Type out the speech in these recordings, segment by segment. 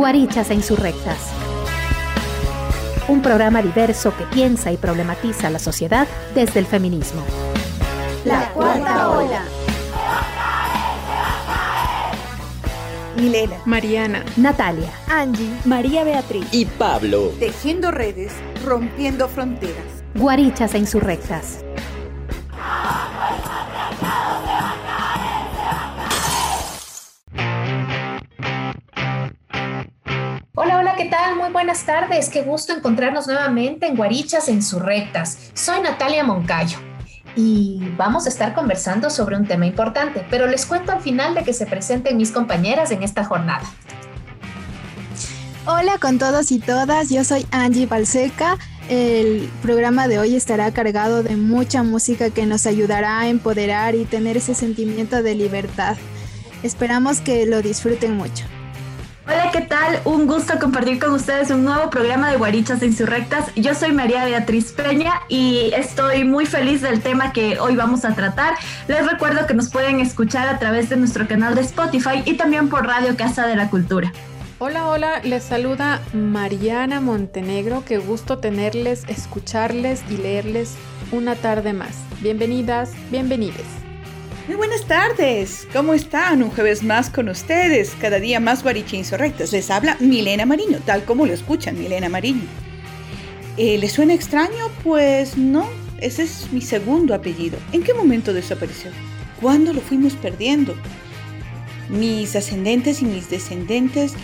Guarichas e Insurrectas. Un programa diverso que piensa y problematiza la sociedad desde el feminismo. La cuarta ola. Milena, Mariana, Natalia, Angie, María Beatriz y Pablo. Tejiendo redes, rompiendo fronteras. Guarichas e Insurrectas. Buenas tardes. Qué gusto encontrarnos nuevamente en Guarichas e Insurrectas. Soy Natalia Moncayo y vamos a estar conversando sobre un tema importante, pero les cuento al final de que se presenten mis compañeras en esta jornada. Hola con todos y todas, yo soy Angie Balseca. El programa de hoy estará cargado de mucha música que nos ayudará a empoderar y tener ese sentimiento de libertad. Esperamos que lo disfruten mucho. Hola, ¿qué tal? Un gusto compartir con ustedes un nuevo programa de Guarichas Insurrectas. Yo soy María Beatriz Peña y estoy muy feliz del tema que hoy vamos a tratar. Les recuerdo que nos pueden escuchar a través de nuestro canal de Spotify y también por Radio Casa de la Cultura. Hola, hola, les saluda Mariana Montenegro. Qué gusto tenerles, escucharles y leerles una tarde más. Bienvenidas, bienvenides. Muy buenas tardes, ¿cómo están? Un jueves más con ustedes, cada día más guaricha insurrectas. Les habla Milena Mariño, tal como lo escuchan, Milena Mariño. Eh, ¿Les suena extraño? Pues no, ese es mi segundo apellido. ¿En qué momento desapareció? ¿Cuándo lo fuimos perdiendo? Mis ascendentes y mis descendentes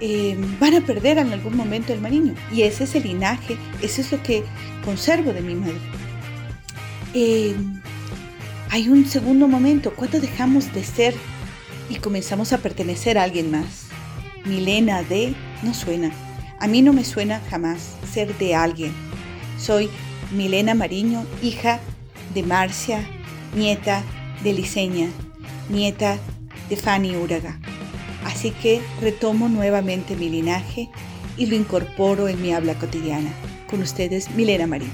eh, van a perder en algún momento el Mariño. Y ese es el linaje, ese es lo que conservo de mi madre. Eh, hay un segundo momento, cuando dejamos de ser y comenzamos a pertenecer a alguien más. Milena de no suena. A mí no me suena jamás ser de alguien. Soy Milena Mariño, hija de Marcia, nieta de Liceña, nieta de Fanny Úraga. Así que retomo nuevamente mi linaje y lo incorporo en mi habla cotidiana. Con ustedes, Milena Mariño.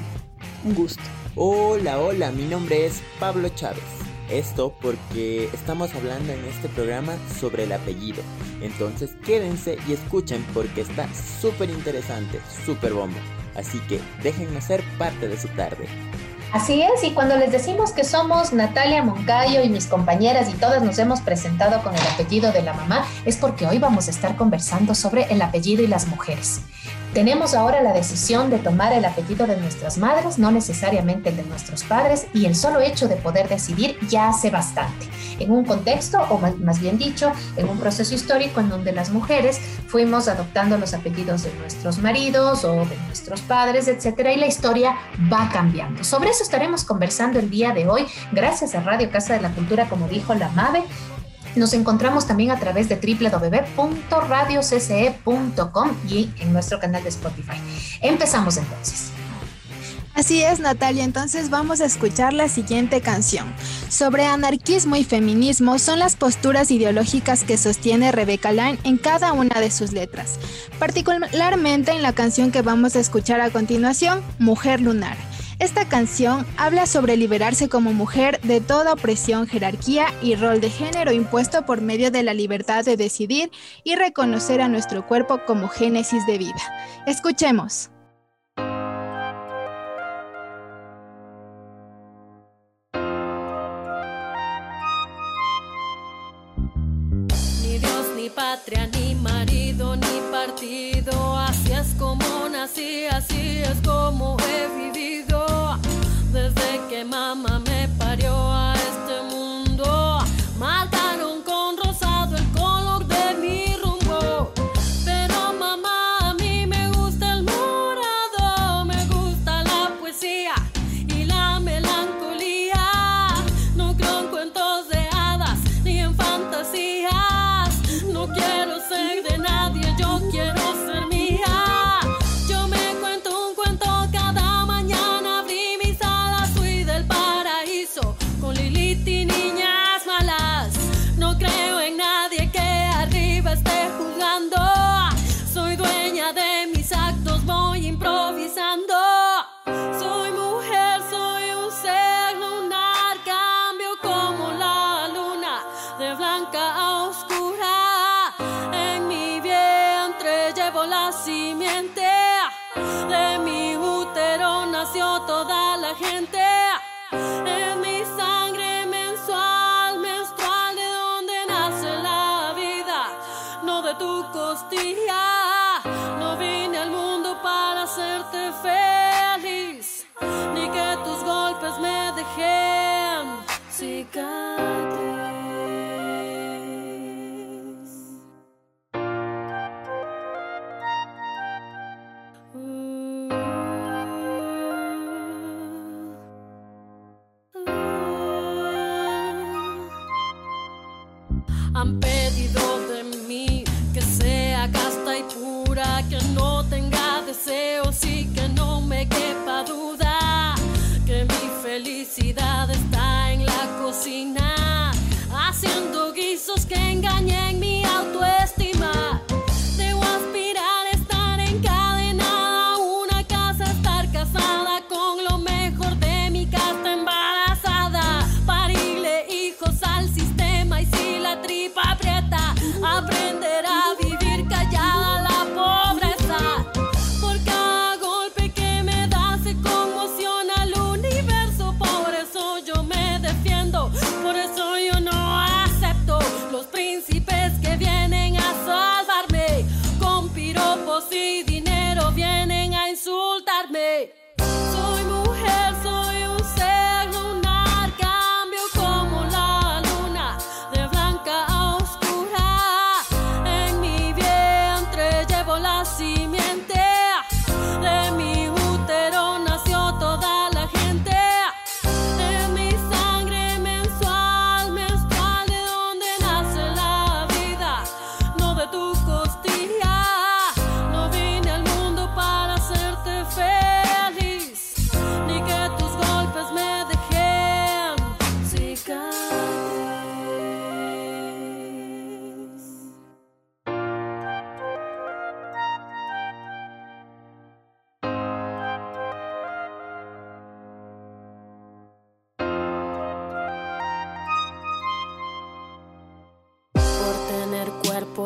Un gusto. Hola, hola, mi nombre es Pablo Chávez. Esto porque estamos hablando en este programa sobre el apellido. Entonces quédense y escuchen porque está súper interesante, súper bombo. Así que déjenme ser parte de su tarde. Así es, y cuando les decimos que somos Natalia Moncayo y mis compañeras y todas nos hemos presentado con el apellido de la mamá, es porque hoy vamos a estar conversando sobre el apellido y las mujeres. Tenemos ahora la decisión de tomar el apellido de nuestras madres, no necesariamente el de nuestros padres, y el solo hecho de poder decidir ya hace bastante. En un contexto, o más bien dicho, en un proceso histórico en donde las mujeres fuimos adoptando los apellidos de nuestros maridos o de nuestros padres, etcétera, y la historia va cambiando. Sobre eso estaremos conversando el día de hoy, gracias a Radio Casa de la Cultura, como dijo la MAVE, nos encontramos también a través de www.radiocce.com y en nuestro canal de Spotify. Empezamos entonces. Así es, Natalia. Entonces vamos a escuchar la siguiente canción. Sobre anarquismo y feminismo son las posturas ideológicas que sostiene Rebecca Line en cada una de sus letras, particularmente en la canción que vamos a escuchar a continuación, Mujer Lunar. Esta canción habla sobre liberarse como mujer de toda opresión, jerarquía y rol de género impuesto por medio de la libertad de decidir y reconocer a nuestro cuerpo como génesis de vida. Escuchemos. Ni Dios, ni patria, ni marido, ni partido. Así es como nací, así es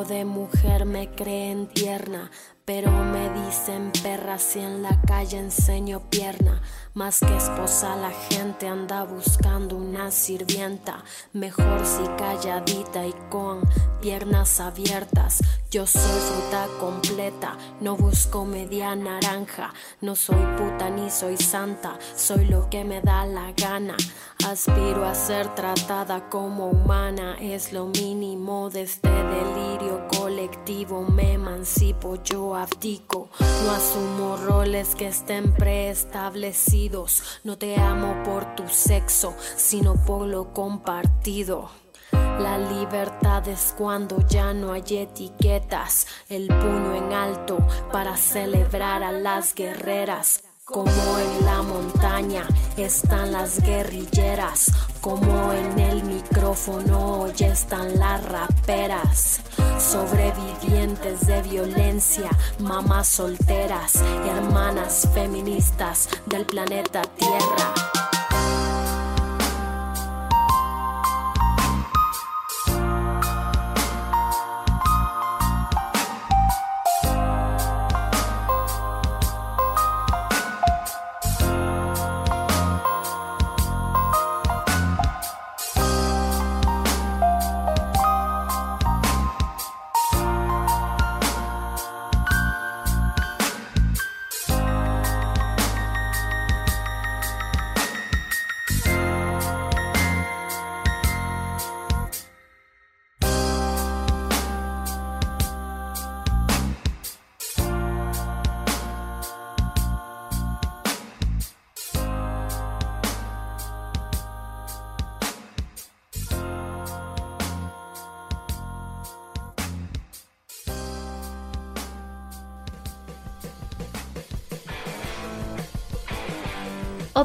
de mujer me creen tierna, pero me dicen perra si en la calle enseño pierna. Más que esposa la gente anda buscando una sirvienta, mejor si calladita y con piernas abiertas. Yo soy fruta completa, no busco media naranja, no soy puta ni soy santa, soy lo que me da la gana. Aspiro a ser tratada como humana, es lo mínimo de este delirio colectivo. Me emancipo, yo abdico, no asumo roles que estén preestablecidos. No te amo por tu sexo, sino por lo compartido. La libertad es cuando ya no hay etiquetas, el puño en alto para celebrar a las guerreras. Como en la montaña están las guerrilleras, como en el micrófono ya están las raperas. Sobrevivientes de violencia, mamás solteras, hermanas feministas del planeta Tierra.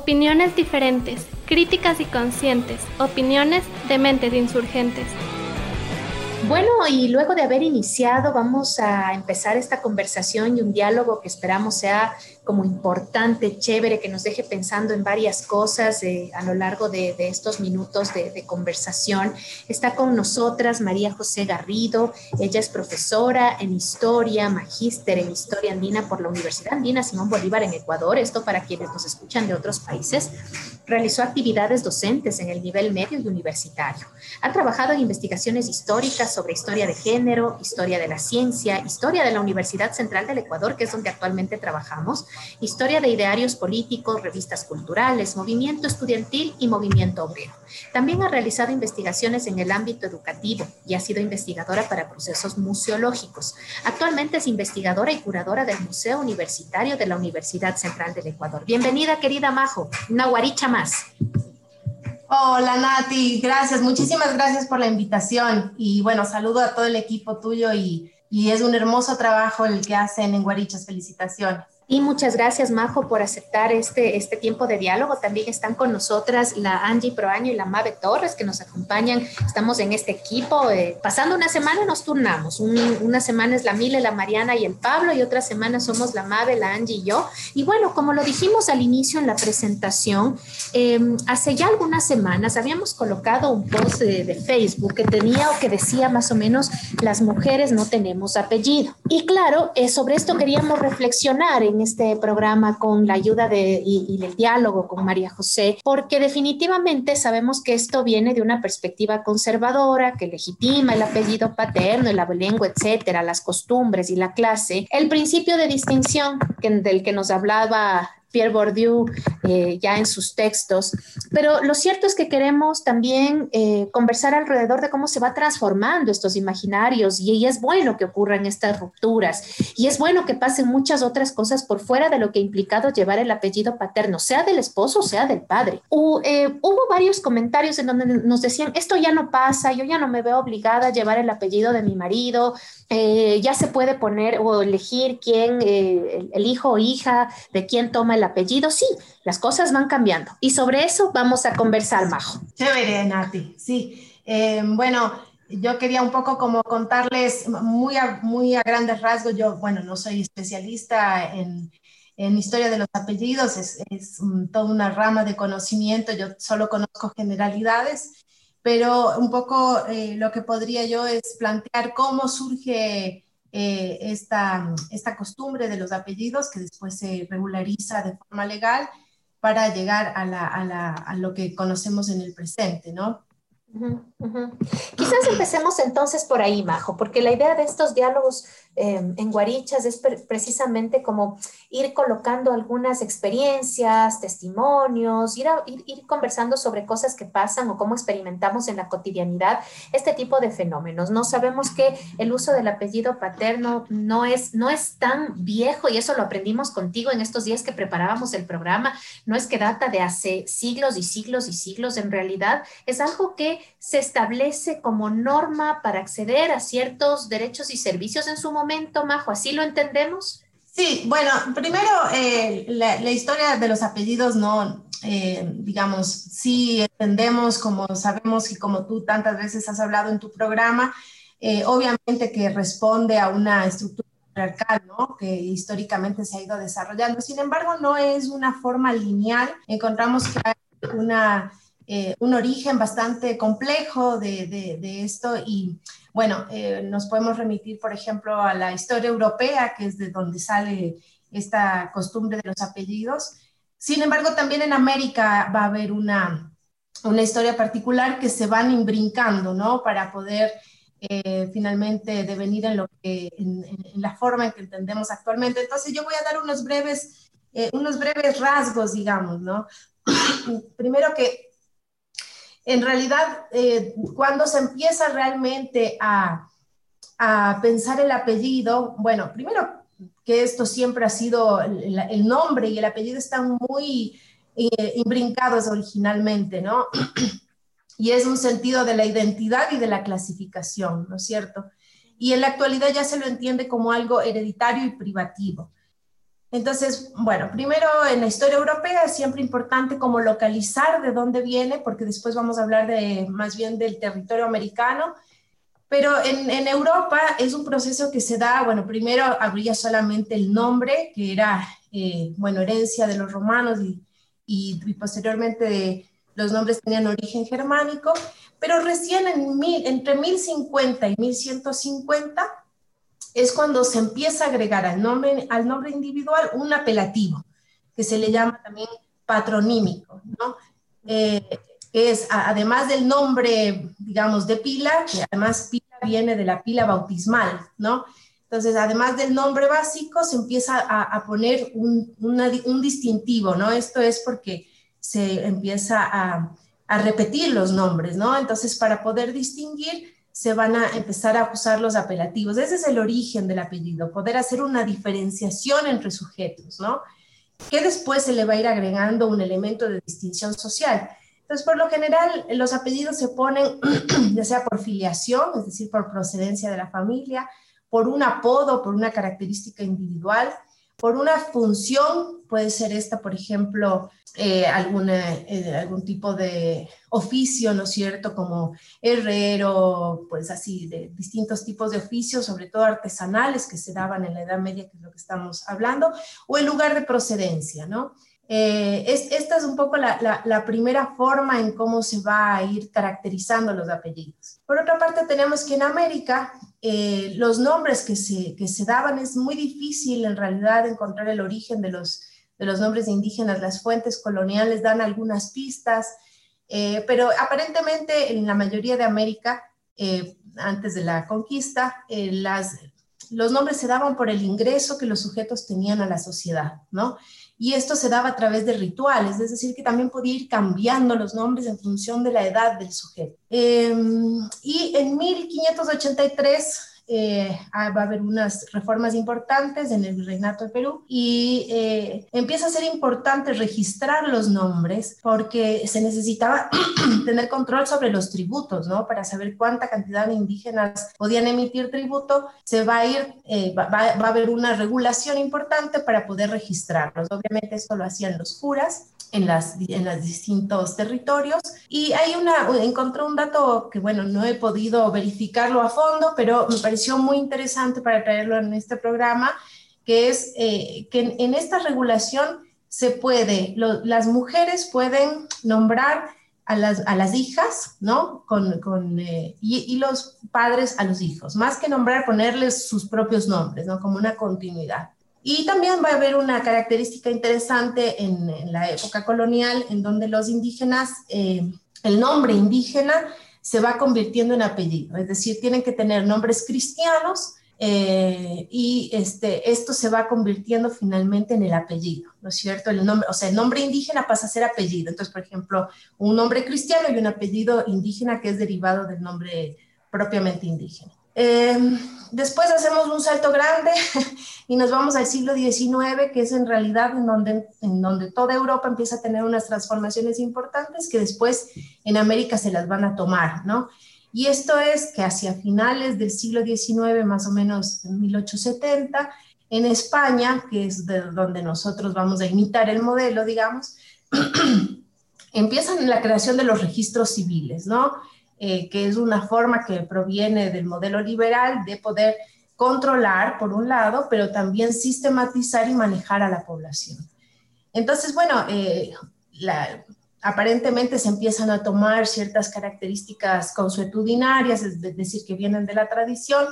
Opiniones diferentes, críticas y conscientes, opiniones de mentes insurgentes. Bueno, y luego de haber iniciado, vamos a empezar esta conversación y un diálogo que esperamos sea como importante, chévere, que nos deje pensando en varias cosas eh, a lo largo de, estos minutos de, conversación. Está con nosotras María José Garrido, ella es profesora en historia, magíster en historia andina por la Universidad Andina Simón Bolívar en Ecuador, esto para quienes nos escuchan de otros países. Realizó actividades docentes en el nivel medio y universitario. Ha trabajado en investigaciones históricas sobre historia de género, historia de la ciencia, historia de la Universidad Central del Ecuador, que es donde actualmente trabajamos, historia de idearios políticos, revistas culturales, movimiento estudiantil y movimiento obrero. También ha realizado investigaciones en el ámbito educativo y ha sido investigadora para procesos museológicos. Actualmente es investigadora y curadora del Museo Universitario de la Universidad Central del Ecuador. Bienvenida, querida Majo. Una guaricha más. Hola Nati, gracias, muchísimas gracias por la invitación y bueno, saludo a todo el equipo tuyo y, y es un hermoso trabajo el que hacen en Guarichas, felicitaciones. Y muchas gracias, Majo, por aceptar este, este tiempo de diálogo. También están con nosotras la Angie Proaño y la Mabe Torres, que nos acompañan. Estamos en este equipo. Eh, pasando una semana nos turnamos. una semana es la Mile, la Mariana y el Pablo, y otra semana somos la Mabe, la Angie y yo. Y bueno, como lo dijimos al inicio en la presentación, em, hace ya algunas semanas habíamos colocado un post de, Facebook que tenía o que decía más o menos, las mujeres no tenemos apellido. Y claro, eh, sobre esto queríamos reflexionar en este programa con la ayuda de, y, el diálogo con María José, porque definitivamente sabemos que esto viene de una perspectiva conservadora que legitima el apellido paterno, la lengua, etcétera, las costumbres y la clase. El principio de distinción del que nos hablaba Pierre Bourdieu eh, ya en sus textos, pero lo cierto es que queremos también eh, conversar alrededor de cómo se va transformando estos imaginarios y, es bueno que ocurran estas rupturas y es bueno que pasen muchas otras cosas por fuera de lo que ha implicado llevar el apellido paterno, sea del esposo, sea del padre. Eh, hubo varios comentarios en donde nos decían, esto ya no pasa, yo ya no me veo obligada a llevar el apellido de mi marido, ya se puede poner o elegir quién, el hijo o hija de quién toma el apellido, sí, las cosas van cambiando. Y sobre eso vamos a conversar, Majo. Chévere, Nati, sí. Eh, bueno, yo quería un poco como contarles muy a, muy a grandes rasgos, yo, bueno, no soy especialista en, historia de los apellidos, es, es toda una rama de conocimiento, yo solo conozco generalidades, pero un poco eh, lo que podría yo es plantear cómo surge eh, esta, esta costumbre de los apellidos que después se regulariza de forma legal para llegar a, la, a, la, a lo que conocemos en el presente, ¿no? Quizás empecemos entonces por ahí, Majo, porque la idea de estos diálogos em, en Guarichas es precisamente como ir colocando algunas experiencias, testimonios, ir, ir, conversando sobre cosas que pasan o cómo experimentamos en la cotidianidad este tipo de fenómenos. No sabemos que el uso del apellido paterno no es, no es tan viejo y eso lo aprendimos contigo en estos días que preparábamos el programa. No es que data de hace siglos y siglos y siglos, en realidad es algo que se establece como norma para acceder a ciertos derechos y servicios en su momento, Majo, ¿así lo entendemos? Sí, bueno, primero eh, la, historia de los apellidos no, eh, digamos, sí entendemos, como sabemos y como tú tantas veces has hablado en tu programa, eh, obviamente que responde a una estructura ¿no? Que históricamente se ha ido desarrollando. Sin embargo, no es una forma lineal. Encontramos que hay una eh, un origen bastante complejo de, esto y bueno, eh, nos podemos remitir, por ejemplo, a la historia europea, que es de donde sale esta costumbre de los apellidos. Sin embargo, también en América va a haber una, una historia particular que se van imbrincando, ¿no? Para poder eh, finalmente devenir en, lo en, la forma en que entendemos actualmente. Entonces, yo voy a dar unos breves, unos breves rasgos, digamos, ¿no? Primero que en realidad, eh, cuando se empieza realmente a, pensar el apellido, bueno, primero que esto siempre ha sido, el, nombre y el apellido están muy eh, imbrincados originalmente, ¿no? y es un sentido de la identidad y de la clasificación, ¿no es cierto? Y en la actualidad ya se lo entiende como algo hereditario y privativo. Entonces, bueno, primero en la historia europea es siempre importante como localizar de dónde viene, porque después vamos a hablar de más bien del territorio americano, Pero en, en, Europa es un proceso que se da, bueno, primero habría solamente el nombre, que era, eh, bueno, herencia de los romanos y, y, y, posteriormente los nombres tenían origen germánico, pero recién en mil, entre 1050 y 1150 es cuando se empieza a agregar al nombre, al nombre individual un apelativo, que se le llama también patronímico, ¿no? Eh, es además del nombre, digamos, de pila, que además pila viene de la pila bautismal, ¿no? Entonces, además del nombre básico, se empieza a, poner un, un, distintivo, ¿no? Esto es porque se empieza a, a, repetir los nombres, ¿no? Entonces, para poder distinguir, se van a empezar a usar los apelativos. Ese es el origen del apellido, poder hacer una diferenciación entre sujetos, ¿no? Que después se le va a ir agregando un elemento de distinción social. Entonces, por lo general, los apellidos se ponen ya sea por filiación, es decir, por procedencia de la familia, por un apodo, por una característica individual, por una función, puede ser esta, por ejemplo, eh, eh, algún tipo de oficio, ¿no es cierto? Como herrero, pues así, de distintos tipos de oficios, sobre todo artesanales que se daban en la Edad Media, que es lo que estamos hablando, o el lugar de procedencia, ¿no? Eh, es, esta es un poco la, la, primera forma en cómo se va a ir caracterizando los apellidos. Por otra parte, tenemos que en América eh, los nombres que se, que se daban es muy difícil en realidad encontrar el origen de los, de los nombres indígenas. Las fuentes coloniales dan algunas pistas, eh, pero aparentemente en la mayoría de América, antes de la conquista, las, los nombres se daban por el ingreso que los sujetos tenían a la sociedad, ¿no? Y esto se daba a través de rituales, es decir, que también podía ir cambiando los nombres en función de la edad del sujeto. Em, y en 1583 eh, ah, va a haber unas reformas importantes en el Reinato de Perú y eh, empieza a ser importante registrar los nombres porque se necesitaba tener control sobre los tributos, ¿no? Para saber cuánta cantidad de indígenas podían emitir tributo, se va a ir, eh, va, va, a haber una regulación importante para poder registrarlos. Obviamente esto lo hacían los curas en, las, en los distintos territorios. Y hay una, encontré un dato que, bueno, no he podido verificarlo a fondo, pero me pareció muy interesante para traerlo en este programa, que es eh, que en, esta regulación se puede, las mujeres pueden nombrar a las, a las hijas, ¿no? Con, con eh, y, y, los padres a los hijos, más que nombrar, ponerles sus propios nombres, ¿no? Como una continuidad. Y también va a haber una característica interesante en, la época colonial, en donde los indígenas, eh, el nombre indígena se va convirtiendo en apellido, es decir, tienen que tener nombres cristianos eh, y este, esto se va convirtiendo finalmente en el apellido, ¿no es cierto? El nombre, o sea, el nombre indígena pasa a ser apellido. Entonces, por ejemplo, un nombre cristiano y un apellido indígena que es derivado del nombre propiamente indígena. Eh, después hacemos un salto grande y nos vamos al siglo XIX, que es en realidad en donde, en donde toda Europa empieza a tener unas transformaciones importantes que después en América se las van a tomar, ¿no? Y esto es que hacia finales del siglo XIX, más o menos en 1870, en España, que es de donde nosotros vamos a imitar el modelo, digamos, empiezan la creación de los registros civiles, ¿no? Eh, que es una forma que proviene del modelo liberal de poder controlar, por un lado, pero también sistematizar y manejar a la población. Entonces, bueno, eh, aparentemente se empiezan a tomar ciertas características consuetudinarias, es decir, que vienen de la tradición,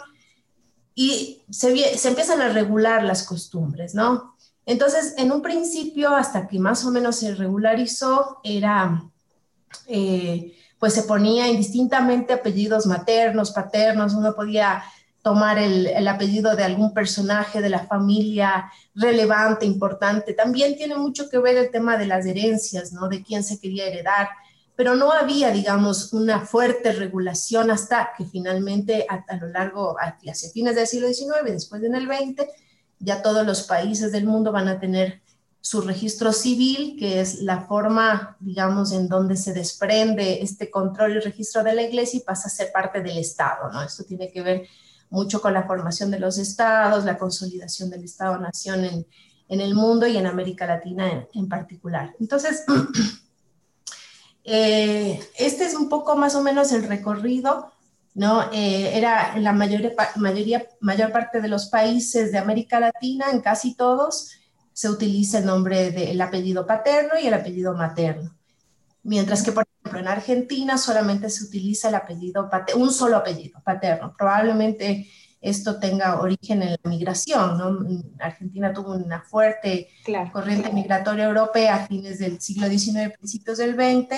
y se, empiezan a regular las costumbres, ¿no? Entonces, en un principio, hasta que más o menos se regularizó, era... Eh, pues se ponía indistintamente apellidos maternos, paternos, uno podía tomar el, apellido de algún personaje de la familia relevante, importante. También tiene mucho que ver el tema de las herencias, ¿no? De quién se quería heredar, pero no había, digamos, una fuerte regulación hasta que finalmente a, lo largo, hacia fines del siglo XIX, después en el XX, ya todos los países del mundo van a tener su registro civil, que es la forma, digamos, en donde se desprende este control y registro de la iglesia y pasa a ser parte del Estado, ¿no? Esto tiene que ver mucho con la formación de los estados, la consolidación del Estado-nación en, en, el mundo y en América Latina en, particular. Entonces, eh, este es un poco más o menos el recorrido ¿no? Eh, era la mayoría, mayoría, mayor parte de los países de América Latina, en casi todos, se utiliza el nombre del apellido paterno y el apellido materno. Mientras que, por ejemplo, en Argentina solamente se utiliza el apellido paterno, un solo apellido paterno. Probablemente esto tenga origen en la migración, ¿no? Argentina tuvo una fuerte corriente migratoria europea a fines del siglo XIX, principios del XX,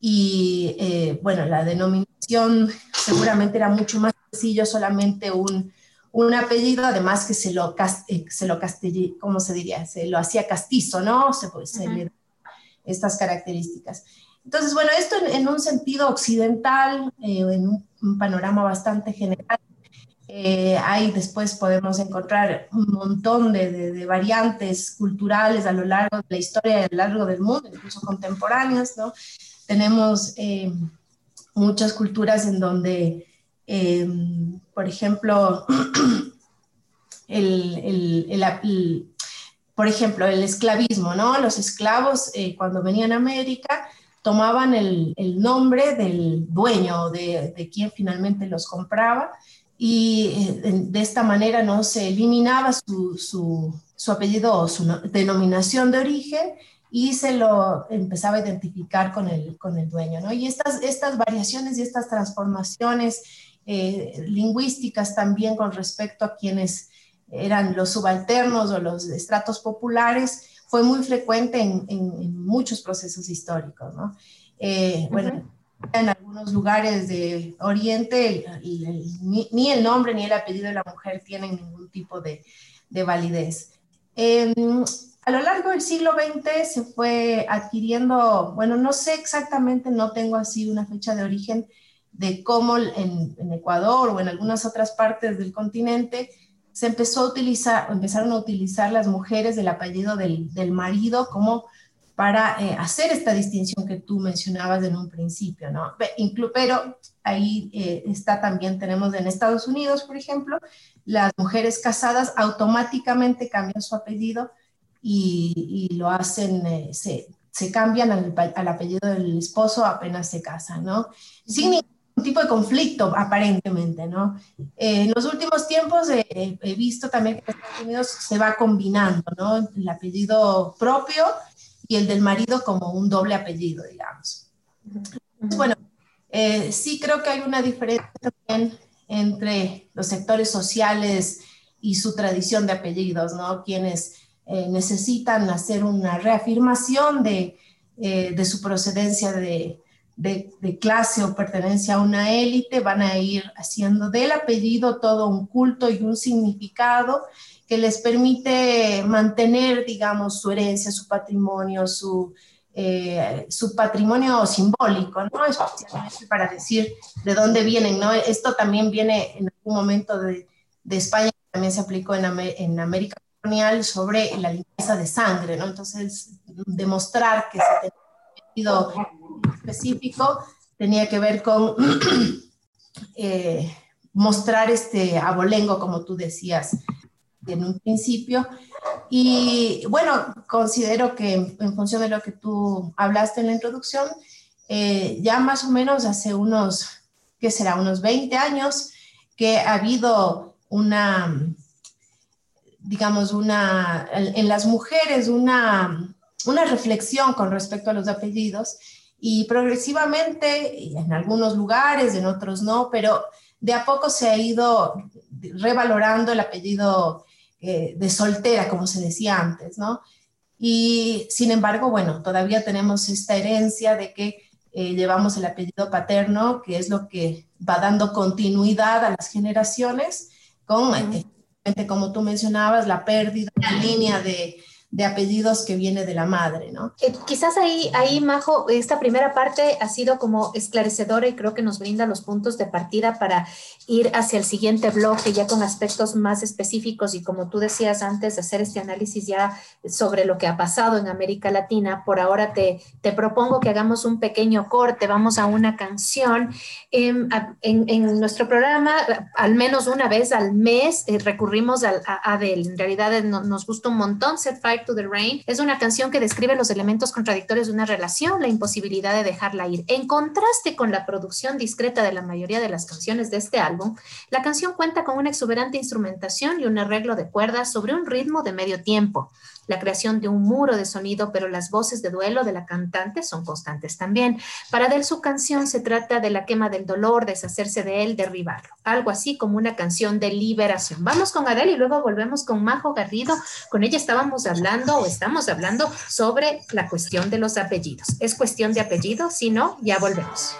y eh, bueno, la denominación seguramente era mucho más sencillo, solamente un, un apellido, además que se lo, eh, se lo ¿cómo se diría? Se lo hacía castizo, ¿no? Se, pues, se le estas características. Entonces, bueno, esto en, un sentido occidental, eh, en un, panorama bastante general, eh, ahí después podemos encontrar un montón de, variantes culturales a lo largo de la historia a lo largo del mundo, incluso contemporáneas, ¿no? Tenemos eh, muchas culturas en donde, por ejemplo, el, el, por ejemplo, el esclavismo, ¿no? Los esclavos eh, cuando venían a América tomaban el, nombre del dueño, de, de, quien finalmente los compraba, y eh, de esta manera no se eliminaba su, su, apellido o su denominación de origen y se lo empezaba a identificar con el, con el dueño, ¿no? Y estas, estas variaciones y estas transformaciones eh, lingüísticas también con respecto a quienes eran los subalternos o los estratos populares, fue muy frecuente en, muchos procesos históricos. ¿no? Eh, bueno, en algunos lugares de Oriente ni, el nombre ni el apellido de la mujer tienen ningún tipo de, validez. Em, a lo largo del siglo XX se fue adquiriendo, bueno, no sé exactamente, no tengo así una fecha de origen de cómo en, en Ecuador o en algunas otras partes del continente se empezó a utilizar, empezaron a utilizar las mujeres del apellido del, del marido como para eh, hacer esta distinción que tú mencionabas en un principio, ¿no? pero ahí eh, está también, tenemos en Estados Unidos, por ejemplo, las mujeres casadas automáticamente cambian su apellido y, y lo hacen, eh, se, se, cambian al, al, apellido del esposo apenas se casan, ¿no? Sin un tipo de conflicto aparentemente, ¿no? Eh, en los últimos tiempos he visto también que en Estados Unidos se va combinando, ¿no? El apellido propio y el del marido como un doble apellido, digamos. bueno, eh, sí creo que hay una diferencia también entre los sectores sociales y su tradición de apellidos, ¿no? Quienes eh, necesitan hacer una reafirmación de, de su procedencia de, de, clase o pertenencia a una élite, van a ir haciendo del apellido todo un culto y un significado que les permite mantener, digamos, su herencia, su patrimonio, su, eh, su patrimonio simbólico, ¿no? Especialmente para decir de dónde vienen, ¿no? Esto también viene en algún momento de, de España, también se aplicó en, en América colonial sobre la limpieza de sangre, ¿no? Entonces, demostrar que se específico tenía que ver con eh, mostrar este abolengo, como tú decías en un principio. Y bueno, considero que en función de lo que tú hablaste en la introducción, eh, ya más o menos hace unos, ¿qué será? Unos 20 años que ha habido una, digamos, una, en las mujeres, una una reflexión con respecto a los apellidos y progresivamente, en algunos lugares, en otros no, pero de a poco se ha ido revalorando el apellido eh, de soltera, como se decía antes, ¿no? Y sin embargo, bueno, todavía tenemos esta herencia de que eh, llevamos el apellido paterno, que es lo que va dando continuidad a las generaciones, con, eh, como tú mencionabas, la pérdida de línea de de apellidos que viene de la madre, ¿no? Eh, quizás ahí, ahí, Majo, esta primera parte ha sido como esclarecedora y creo que nos brinda los puntos de partida para ir hacia el siguiente bloque ya con aspectos más específicos y como tú decías antes hacer este análisis ya sobre lo que ha pasado en América Latina, por ahora te, te propongo que hagamos un pequeño corte, vamos a una canción. Em, en, en, nuestro programa, al menos una vez al mes, eh, recurrimos a, a, en realidad nos gusta un montón Set Fire To the Rain es una canción que describe los elementos contradictorios de una relación, la imposibilidad de dejarla ir. En contraste con la producción discreta de la mayoría de las canciones de este álbum, la canción cuenta con una exuberante instrumentación y un arreglo de cuerdas sobre un ritmo de medio tiempo la creación de un muro de sonido, pero las voces de duelo de la cantante son constantes también. Para Adele su canción se trata de la quema del dolor, deshacerse de él, derribarlo, algo así como una canción de liberación. Vamos con Adele y luego volvemos con Majo Garrido. Con ella estábamos hablando o estamos hablando sobre la cuestión de los apellidos. ¿Es cuestión de apellido? Si no, ya volvemos.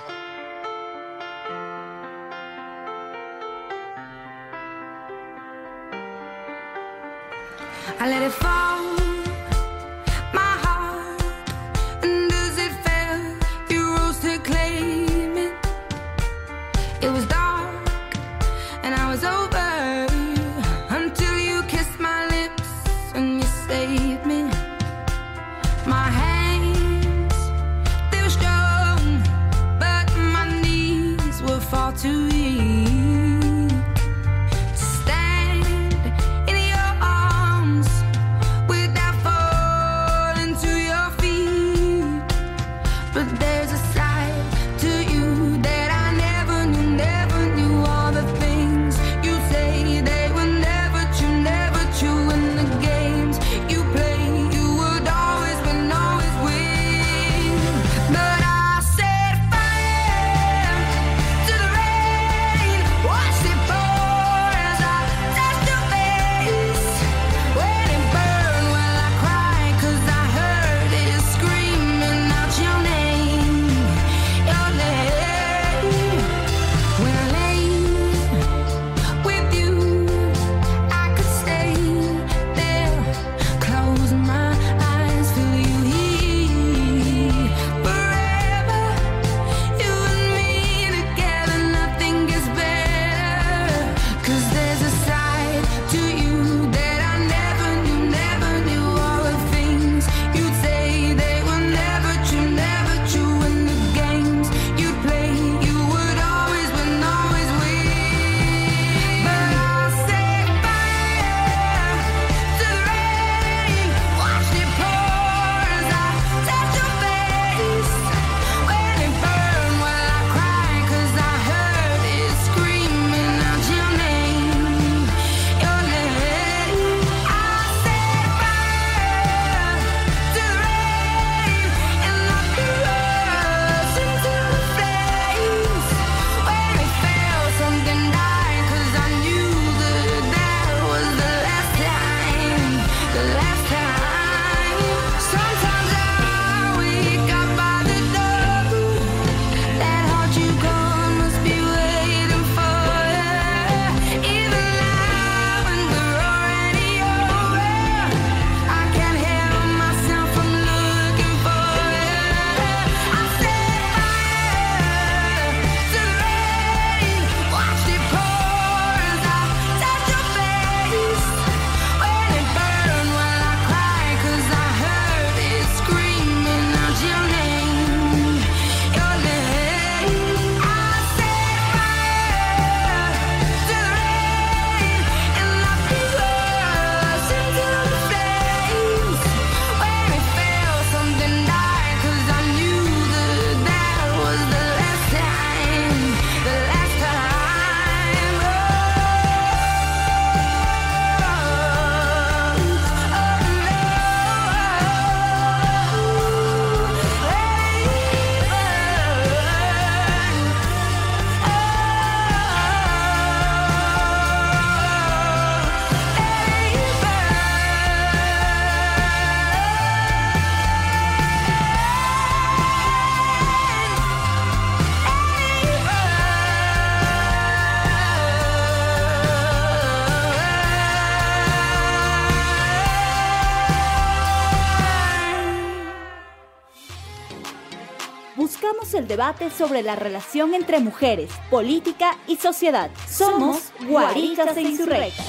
Debate sobre la relación entre mujeres, política y sociedad. Somos Guaritas e Insurrectas.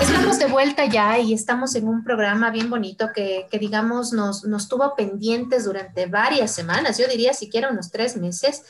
Estamos de vuelta ya y estamos en un programa bien bonito que, digamos, nos tuvo pendientes durante varias semanas, yo diría siquiera unos tres meses,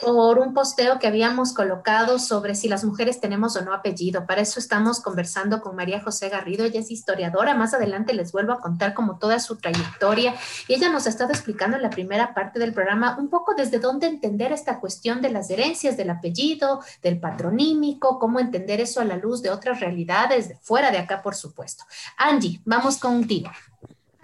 por un posteo que habíamos colocado sobre si las mujeres tenemos o no apellido. Para eso estamos conversando con María José Garrido, ella es historiadora, más adelante les vuelvo a contar como toda su trayectoria y ella nos ha estado explicando en la primera parte del programa un poco desde dónde entender esta cuestión de las herencias del apellido, del patronímico, cómo entender eso a la luz de otras realidades, de fuera de acá, por supuesto. Angie, vamos contigo.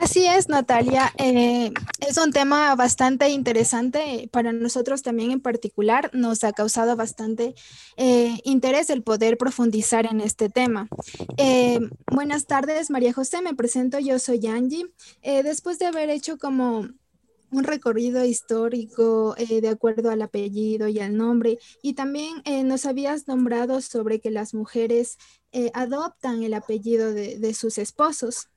Así es, Natalia. Eh, es un tema bastante interesante para nosotros también en particular. Nos ha causado bastante eh, interés el poder profundizar en este tema. Eh, buenas tardes, María José. Me presento. Yo soy Angie. después de haber hecho como un recorrido histórico de acuerdo al apellido y al nombre. Y también nos habías nombrado sobre que las mujeres adoptan el apellido de, sus esposos.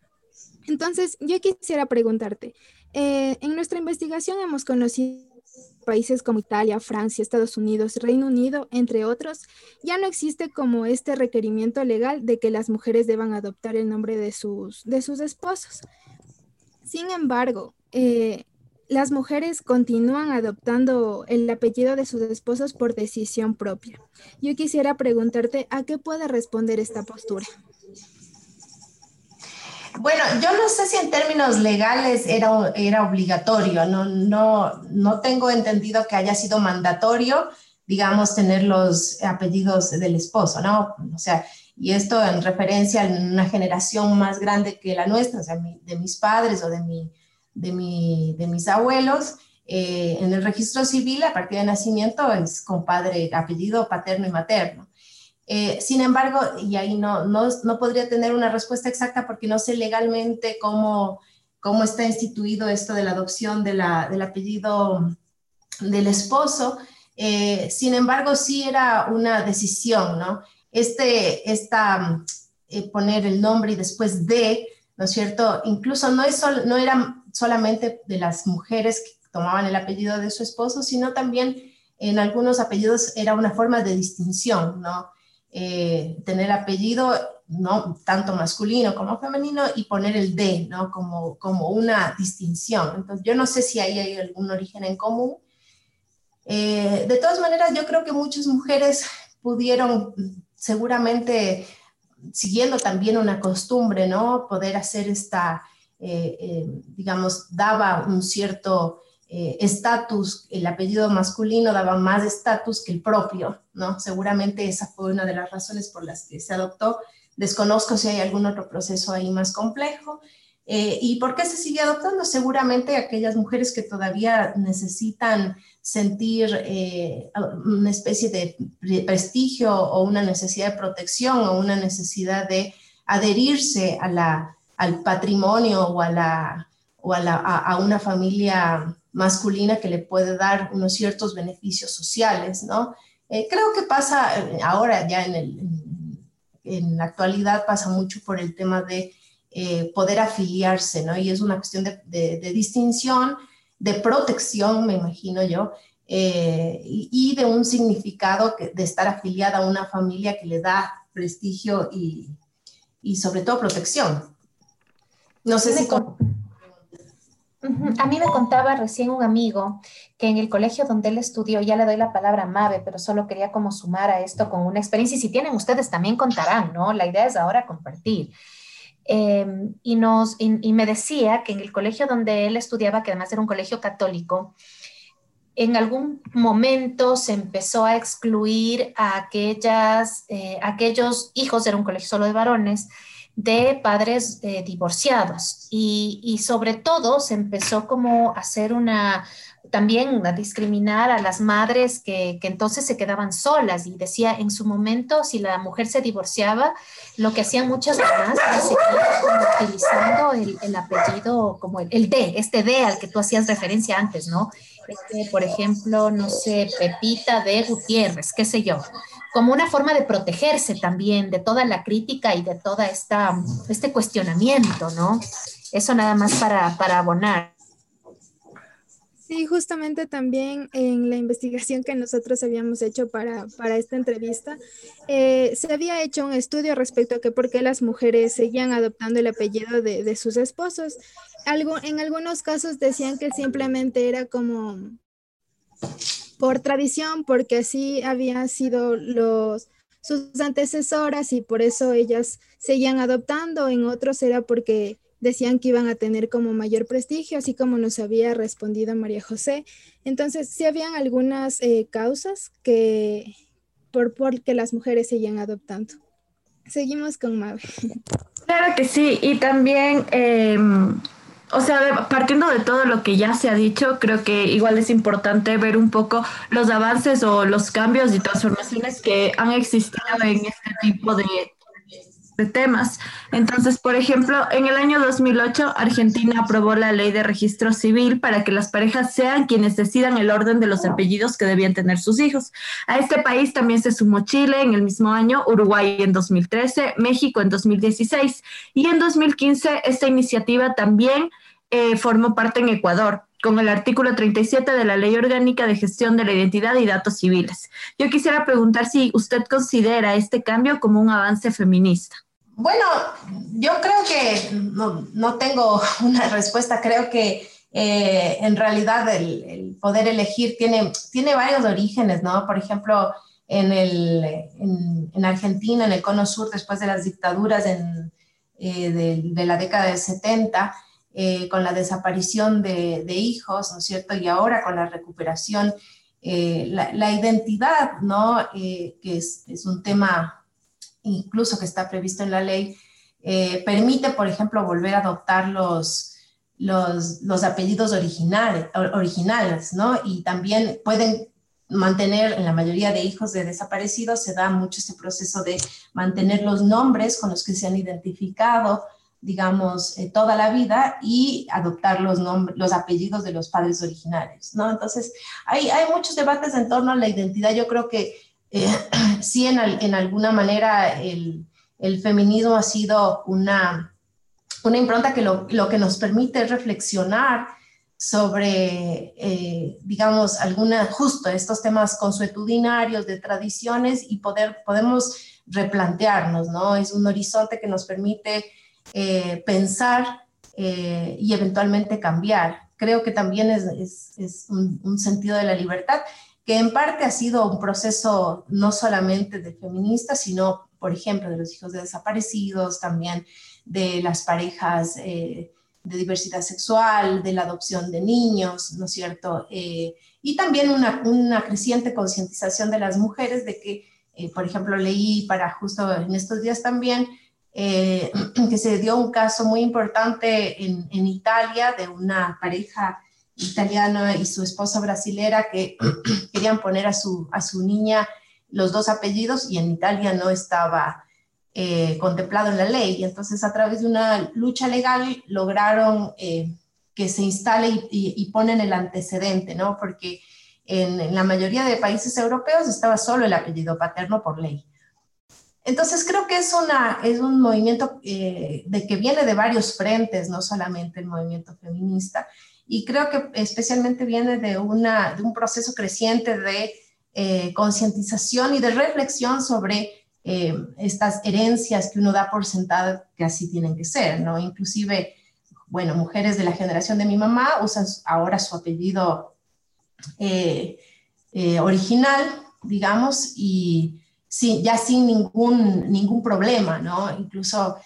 Entonces, yo quisiera preguntarte, eh, en nuestra investigación hemos conocido países como Italia, Francia, Estados Unidos, Reino Unido, entre otros, ya no existe como este requerimiento legal de que las mujeres deban adoptar el nombre de sus, de sus esposos. Sin embargo, eh, las mujeres continúan adoptando el apellido de sus esposos por decisión propia. Yo quisiera preguntarte a qué puede responder esta postura. Bueno, yo no sé si en términos legales era, era obligatorio, no, no, no tengo entendido que haya sido mandatorio, digamos, tener los apellidos del esposo, ¿no? O sea, y esto en referencia a una generación más grande que la nuestra, o sea, de mis padres o de, mi, de, mi, de mis abuelos, eh, en el registro civil, a partir de nacimiento, es compadre, apellido paterno y materno. Eh, sin embargo, y ahí no, no, no, podría tener una respuesta exacta porque no sé legalmente cómo, cómo está instituido esto de la adopción de la, del apellido del esposo. Eh, sin embargo, sí era una decisión, ¿no? Este, esta, eh, poner el nombre y después de, ¿no es cierto? Incluso no, es no era solamente de las mujeres que tomaban el apellido de su esposo, sino también en algunos apellidos era una forma de distinción, ¿no? Eh, tener apellido, no tanto masculino como femenino, y poner el de, ¿no? Como, como una distinción. Entonces, yo no sé si ahí hay algún origen en común. Eh, de todas maneras, yo creo que muchas mujeres pudieron seguramente, siguiendo también una costumbre, ¿no? Poder hacer esta, eh, digamos, daba un cierto eh, estatus, el apellido masculino daba más estatus que el propio, ¿no? Seguramente esa fue una de las razones por las que se adoptó. Desconozco si hay algún otro proceso ahí más complejo. Eh, ¿Y por qué se sigue adoptando? Seguramente aquellas mujeres que todavía necesitan sentir eh, una especie de prestigio o una necesidad de protección o una necesidad de adherirse a la, al patrimonio o a, la, o a, una familia masculina que le puede dar unos ciertos beneficios sociales, ¿no? Eh, creo que pasa eh, ahora ya en, el, en, la actualidad pasa mucho por el tema de eh, poder afiliarse, ¿no? Y es una cuestión de, de, distinción, de protección, me imagino yo, y, y, de un significado que, de estar afiliada a una familia que le da prestigio y, y sobre todo protección. No sé si... A mí me contaba recién un amigo que en el colegio donde él estudió, ya le doy la palabra Mabe, pero solo quería como sumar a esto con una experiencia y si tienen ustedes también contarán, ¿no? La idea es ahora compartir. Em, y, nos, me decía que en el colegio donde él estudiaba, que además era un colegio católico, en algún momento se empezó a excluir a aquellas, eh, aquellos hijos, era un colegio solo de varones, de padres eh, divorciados. Y, sobre todo se empezó como a hacer una, también a discriminar a las madres que, entonces se quedaban solas. Y decía en su momento si la mujer se divorciaba, lo que hacían muchas mamás era seguir utilizando el, apellido como el, el D, este D al que tú hacías referencia antes, ¿no? Este, por ejemplo, no sé, Pepita de Gutiérrez, qué sé yo como una forma de protegerse también de toda la crítica y de toda esta este cuestionamiento, ¿no? Eso nada más para, para abonar. Sí, justamente también en la investigación que nosotros habíamos hecho para, para esta entrevista, eh, se había hecho un estudio respecto a que por qué las mujeres seguían adoptando el apellido de, de sus esposos. Algo, en algunos casos decían que simplemente era como por tradición, porque así habían sido los sus antecesoras y por eso ellas seguían adoptando, en otros era porque decían que iban a tener como mayor prestigio, así como nos había respondido María José. Entonces, sí habían algunas eh, causas que por, por que las mujeres seguían adoptando. Seguimos con Mabe. Claro que sí, y también, em, o sea, partiendo de todo lo que ya se ha dicho, creo que igual es importante ver un poco los avances o los cambios y transformaciones que han existido en este tipo de, de temas. Entonces, por ejemplo, en el año 2008, Argentina aprobó la ley de registro civil para que las parejas sean quienes decidan el orden de los apellidos que debían tener sus hijos. A este país también se sumó Chile en el mismo año, Uruguay en 2013, México en 2016 y en 2015 esta iniciativa también eh, formó parte en Ecuador con el artículo 37 de la Ley Orgánica de Gestión de la Identidad y Datos Civiles. Yo quisiera preguntar si usted considera este cambio como un avance feminista. Bueno, yo creo que no, tengo una respuesta, creo que eh, en realidad el, poder elegir tiene, tiene varios orígenes, ¿no? Por ejemplo, en, el, en, Argentina, en el cono sur, después de las dictaduras eh, de, la década de 70, eh, con la desaparición de, hijos, ¿no es cierto? Y ahora con la recuperación, la, identidad, ¿no? que es, es un tema incluso que está previsto en la ley, eh, permite, por ejemplo, volver a adoptar los, los, apellidos originales, originales, ¿no? Y también pueden mantener, en la mayoría de hijos de desaparecidos, se da mucho este proceso de mantener los nombres con los que se han identificado, digamos, eh, toda la vida y adoptar los, los apellidos de los padres originales, ¿no? Entonces, hay, hay muchos debates en torno a la identidad. Yo creo que eh, sí en, en, alguna manera el, el, feminismo ha sido una, una impronta que lo, lo, que nos permite reflexionar sobre, eh, digamos, alguna, justo estos temas consuetudinarios de tradiciones y poder, podemos replantearnos, ¿no? Es un horizonte que nos permite eh, pensar y eventualmente cambiar. Creo que también es, un, sentido de la libertad que en parte ha sido un proceso no solamente de feministas, sino, por ejemplo, de los hijos de desaparecidos, también de las parejas eh, de diversidad sexual, de la adopción de niños, ¿no es cierto? Eh, y también una, una creciente concientización de las mujeres de que, eh, por ejemplo, leí para justo en estos días también, que se dio un caso muy importante en, Italia de una pareja italiano y su esposa brasilera que querían poner a su, a su niña los dos apellidos y en Italia no estaba eh, contemplado en la ley. Y entonces a través de una lucha legal lograron eh, que se instale y, ponen el antecedente, ¿no? Porque en, la mayoría de países europeos estaba solo el apellido paterno por ley. Entonces creo que es, una, es un movimiento eh, de que viene de varios frentes, no solamente el movimiento feminista, y creo que especialmente viene de, una, de un proceso creciente de eh, concientización y de reflexión sobre eh, estas herencias que uno da por sentada que así tienen que ser, ¿no? Inclusive, bueno, mujeres de la generación de mi mamá usan ahora su apellido original, digamos, y sí, ya sin ningún, ningún problema, ¿no? Incluso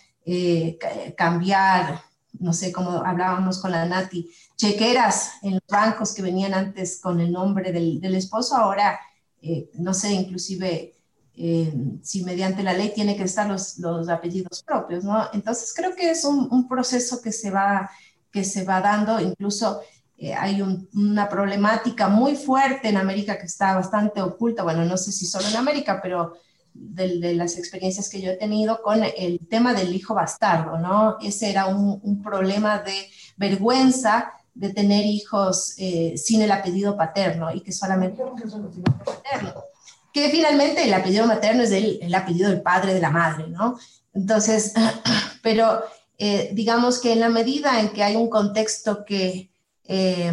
cambiar no sé, cómo hablábamos con la Nati, chequeras en los bancos que venían antes con el nombre del, esposo, ahora, eh, no sé, inclusive eh, si mediante la ley tiene que estar los, los apellidos propios, ¿no? Entonces creo que es un, proceso que se va, que se va dando, incluso eh, hay una problemática muy fuerte en América que está bastante oculta, bueno, no sé si solo en América, pero de, las experiencias que yo he tenido con el tema del hijo bastardo, ¿no? Ese era un, problema de vergüenza de tener hijos eh, sin el apellido paterno y que solamente paterno. Que finalmente el apellido materno es el, apellido del padre de la madre, ¿no? Entonces, pero eh, digamos que en la medida en que hay un contexto que eh,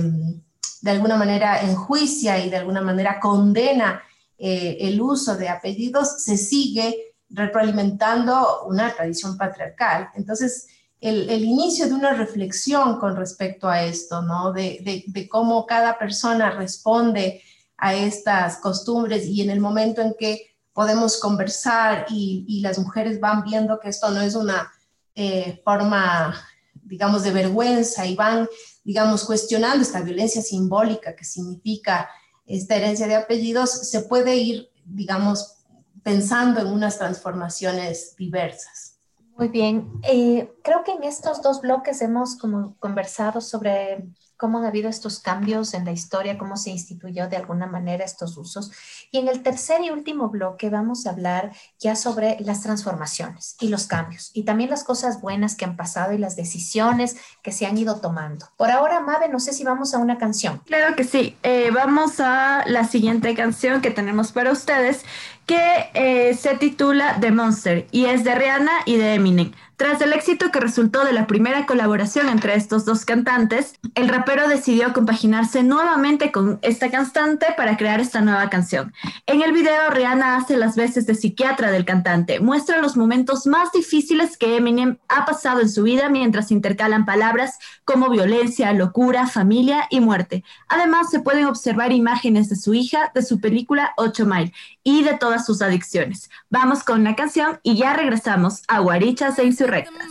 de alguna manera enjuicia y de alguna manera condena eh, el uso de apellidos, se sigue retroalimentando una tradición patriarcal. Entonces, el, inicio de una reflexión con respecto a esto, ¿no? De, cómo cada persona responde a estas costumbres y en el momento en que podemos conversar y, las mujeres van viendo que esto no es una eh, forma, digamos, de vergüenza y van, digamos, cuestionando esta violencia simbólica que significa esta herencia de apellidos, se puede ir, digamos, pensando en unas transformaciones diversas. Muy bien. Eh, creo que en estos dos bloques hemos como conversado sobre cómo han habido estos cambios en la historia, cómo se instituyó de alguna manera estos usos. Y en el tercer y último bloque vamos a hablar ya sobre las transformaciones y los cambios y también las cosas buenas que han pasado y las decisiones que se han ido tomando. Por ahora, Mabe, no sé si vamos a una canción. Claro que sí. Eh, vamos a la siguiente canción que tenemos para ustedes que eh, se titula The Monster y es de Rihanna y de Eminem. Tras el éxito que resultó de la primera colaboración entre estos dos cantantes, el rapero decidió compaginarse nuevamente con esta cantante para crear esta nueva canción. En el video, Rihanna hace las veces de psiquiatra del cantante, muestra los momentos más difíciles que Eminem ha pasado en su vida mientras intercalan palabras como violencia, locura, familia y muerte. Además, se pueden observar imágenes de su hija, de su película 8 Mile y de todas sus adicciones. Vamos con la canción y ya regresamos a Guarichas e Insurrectas. rectas.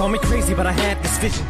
Call me crazy, but I had this vision.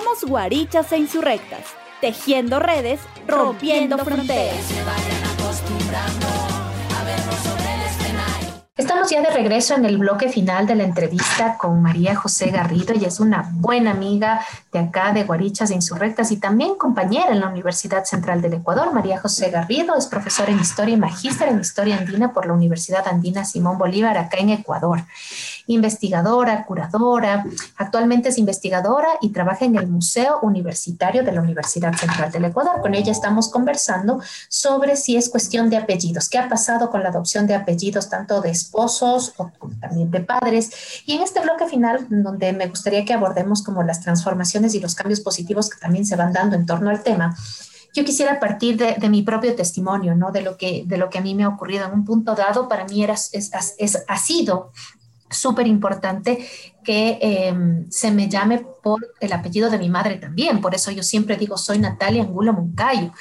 Somos guarichas e insurrectas, tejiendo redes, rompiendo fronteras. Estamos ya de regreso en el bloque final de la entrevista con María José Garrido. Ella es una buena amiga de acá, de Guarichas e Insurrectas, y también compañera en la Universidad Central del Ecuador. María José Garrido es profesora en Historia y magíster en Historia Andina por la Universidad Andina Simón Bolívar, acá en Ecuador investigadora, curadora, actualmente es investigadora y trabaja en el Museo Universitario de la Universidad Central del Ecuador. Con ella estamos conversando sobre si es cuestión de apellidos, qué ha pasado con la adopción de apellidos tanto de esposos o también de padres. Y en este bloque final, donde me gustaría que abordemos como las transformaciones y los cambios positivos que también se van dando en torno al tema, yo quisiera partir de, mi propio testimonio, ¿no? De lo, que, de lo que a mí me ha ocurrido en un punto dado, para mí era, es, ha sido súper importante que em, se me llame por el apellido de mi madre también. Por eso yo siempre digo, soy Natalia Angulo Moncayo.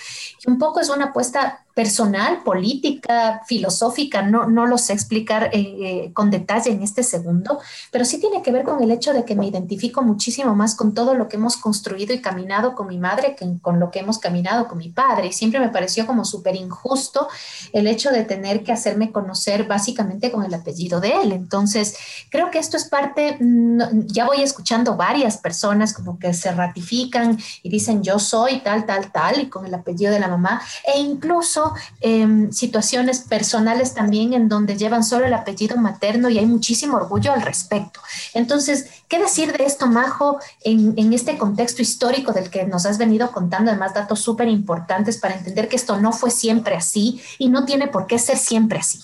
Y un poco es una apuesta personal, política, filosófica, no, no lo sé explicar eh, con detalle en este segundo, pero sí tiene que ver con el hecho de que me identifico muchísimo más con todo lo que hemos construido y caminado con mi madre que con lo que hemos caminado con mi padre. Y siempre me pareció como súper injusto el hecho de tener que hacerme conocer básicamente con el apellido de él. Entonces, creo que esto es parte, mm, ya voy escuchando varias personas como que se ratifican y dicen yo soy tal, tal, tal, y con el apellido de la mamá, e incluso Em, situaciones personales también en donde llevan solo el apellido materno y hay muchísimo orgullo al respecto. Entonces, ¿qué decir de esto, Majo, en, en este contexto histórico del que nos has venido contando, además datos súper importantes para entender que esto no fue siempre así y no tiene por qué ser siempre así?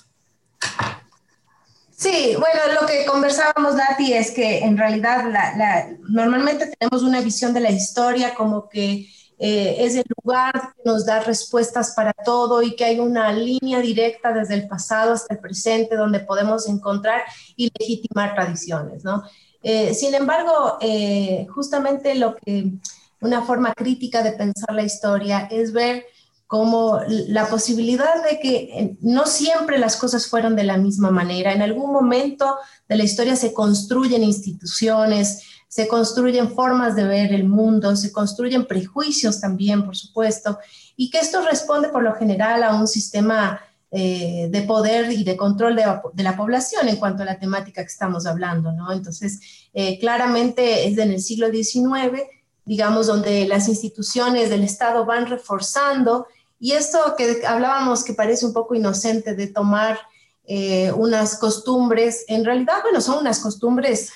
Sí, bueno, lo que conversábamos, Nati, es que en realidad la, normalmente tenemos una visión de la historia como que eh, es el lugar que nos da respuestas para todo y que hay una línea directa desde el pasado hasta el presente donde podemos encontrar y legitimar tradiciones, ¿no? Eh, sin embargo, eh, justamente lo que una forma crítica de pensar la historia es ver como la posibilidad de que no siempre las cosas fueron de la misma manera. En algún momento de la historia se construyen instituciones, se construyen formas de ver el mundo, se construyen prejuicios también, por supuesto, y que esto responde por lo general a un sistema eh, de poder y de control de, la población en cuanto a la temática que estamos hablando, ¿no? Entonces, eh, claramente es en el siglo XIX, digamos, donde las instituciones del Estado van reforzando, y esto que hablábamos que parece un poco inocente de tomar eh, unas costumbres, en realidad, bueno, son unas costumbres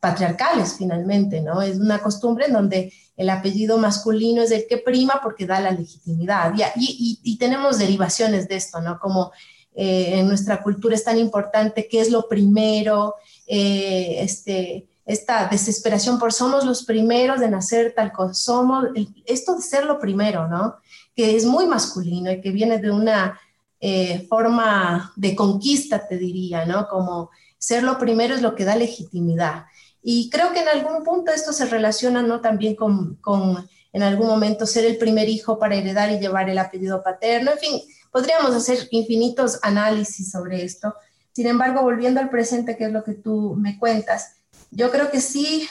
patriarcales finalmente, ¿no? Es una costumbre en donde el apellido masculino es el que prima porque da la legitimidad. Y, y, tenemos derivaciones de esto, ¿no? Como eh, en nuestra cultura es tan importante qué es lo primero, eh, este, esta desesperación por somos los primeros de nacer tal cosa, somos, esto de ser lo primero, ¿no? Que es muy masculino y que viene de una eh, forma de conquista, te diría, ¿no? Como ser lo primero es lo que da legitimidad. Y creo que en algún punto esto se relaciona ¿no? también con, con, en algún momento, ser el primer hijo para heredar y llevar el apellido paterno. En fin, podríamos hacer infinitos análisis sobre esto. Sin embargo, volviendo al presente, que es lo que tú me cuentas, yo creo que sí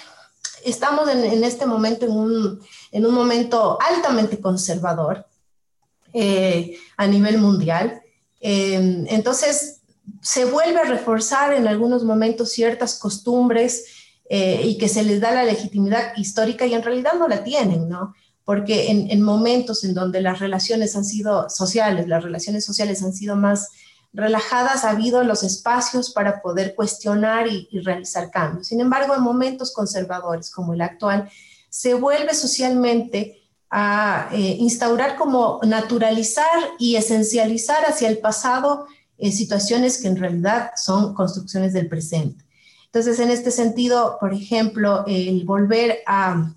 estamos en, en este momento en un, en un, momento altamente conservador eh, a nivel mundial. Eh, entonces, se vuelve a reforzar en algunos momentos ciertas costumbres eh, y que se les da la legitimidad histórica y en realidad no la tienen, ¿no? Porque en, momentos en donde las relaciones han sido sociales, las relaciones sociales han sido más relajadas, ha habido los espacios para poder cuestionar y, realizar cambios. Sin embargo, en momentos conservadores como el actual, se vuelve socialmente a eh, instaurar como naturalizar y esencializar hacia el pasado eh, situaciones que en realidad son construcciones del presente. Entonces, en este sentido, por ejemplo, el volver a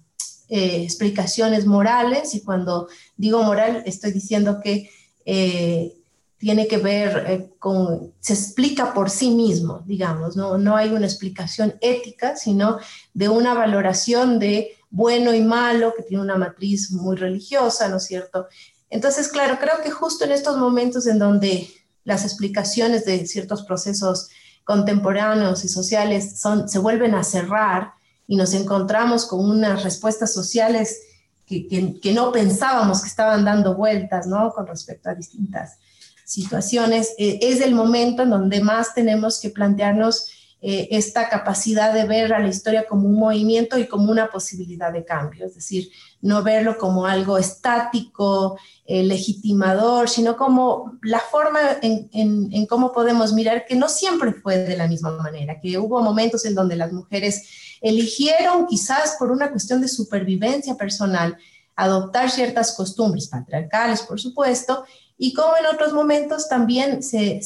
eh, explicaciones morales, y cuando digo moral, estoy diciendo que eh, tiene que ver con, se explica por sí mismo, digamos, ¿no? no hay una explicación ética, sino de una valoración de bueno y malo, que tiene una matriz muy religiosa, ¿no es cierto? Entonces, claro, creo que justo en estos momentos en donde las explicaciones de ciertos procesos contemporáneos y sociales se vuelven a cerrar, y nos encontramos con unas respuestas sociales que, que, no pensábamos que estaban dando vueltas, ¿no? Con respecto a distintas situaciones, eh, es el momento en donde más tenemos que plantearnos eh, esta capacidad de ver a la historia como un movimiento y como una posibilidad de cambio, es decir, no verlo como algo estático, eh, legitimador, sino como la forma en, en, cómo podemos mirar que no siempre fue de la misma manera, que hubo momentos en donde las mujeres eligieron, quizás por una cuestión de supervivencia personal, adoptar ciertas costumbres patriarcales, por supuesto, y como en otros momentos también se,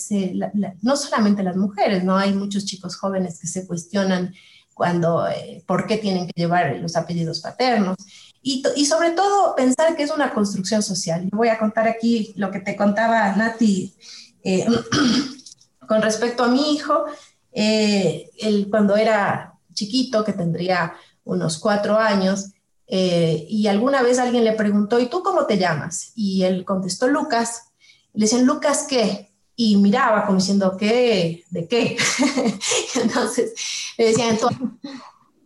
no solamente las mujeres, ¿no? Hay muchos chicos jóvenes que se cuestionan cuando, eh, por qué tienen que llevar los apellidos paternos. Y, sobre todo pensar que es una construcción social. Voy a contar aquí lo que te contaba Nati eh, con respecto a mi hijo. Eh, él, cuando era chiquito, que tendría unos cuatro años, y alguna vez alguien le preguntó, ¿y tú cómo te llamas? Y él contestó Lucas, le decían, Lucas, ¿qué? Y miraba como diciendo, ¿qué? ¿De qué? Entonces, le decían, entonces,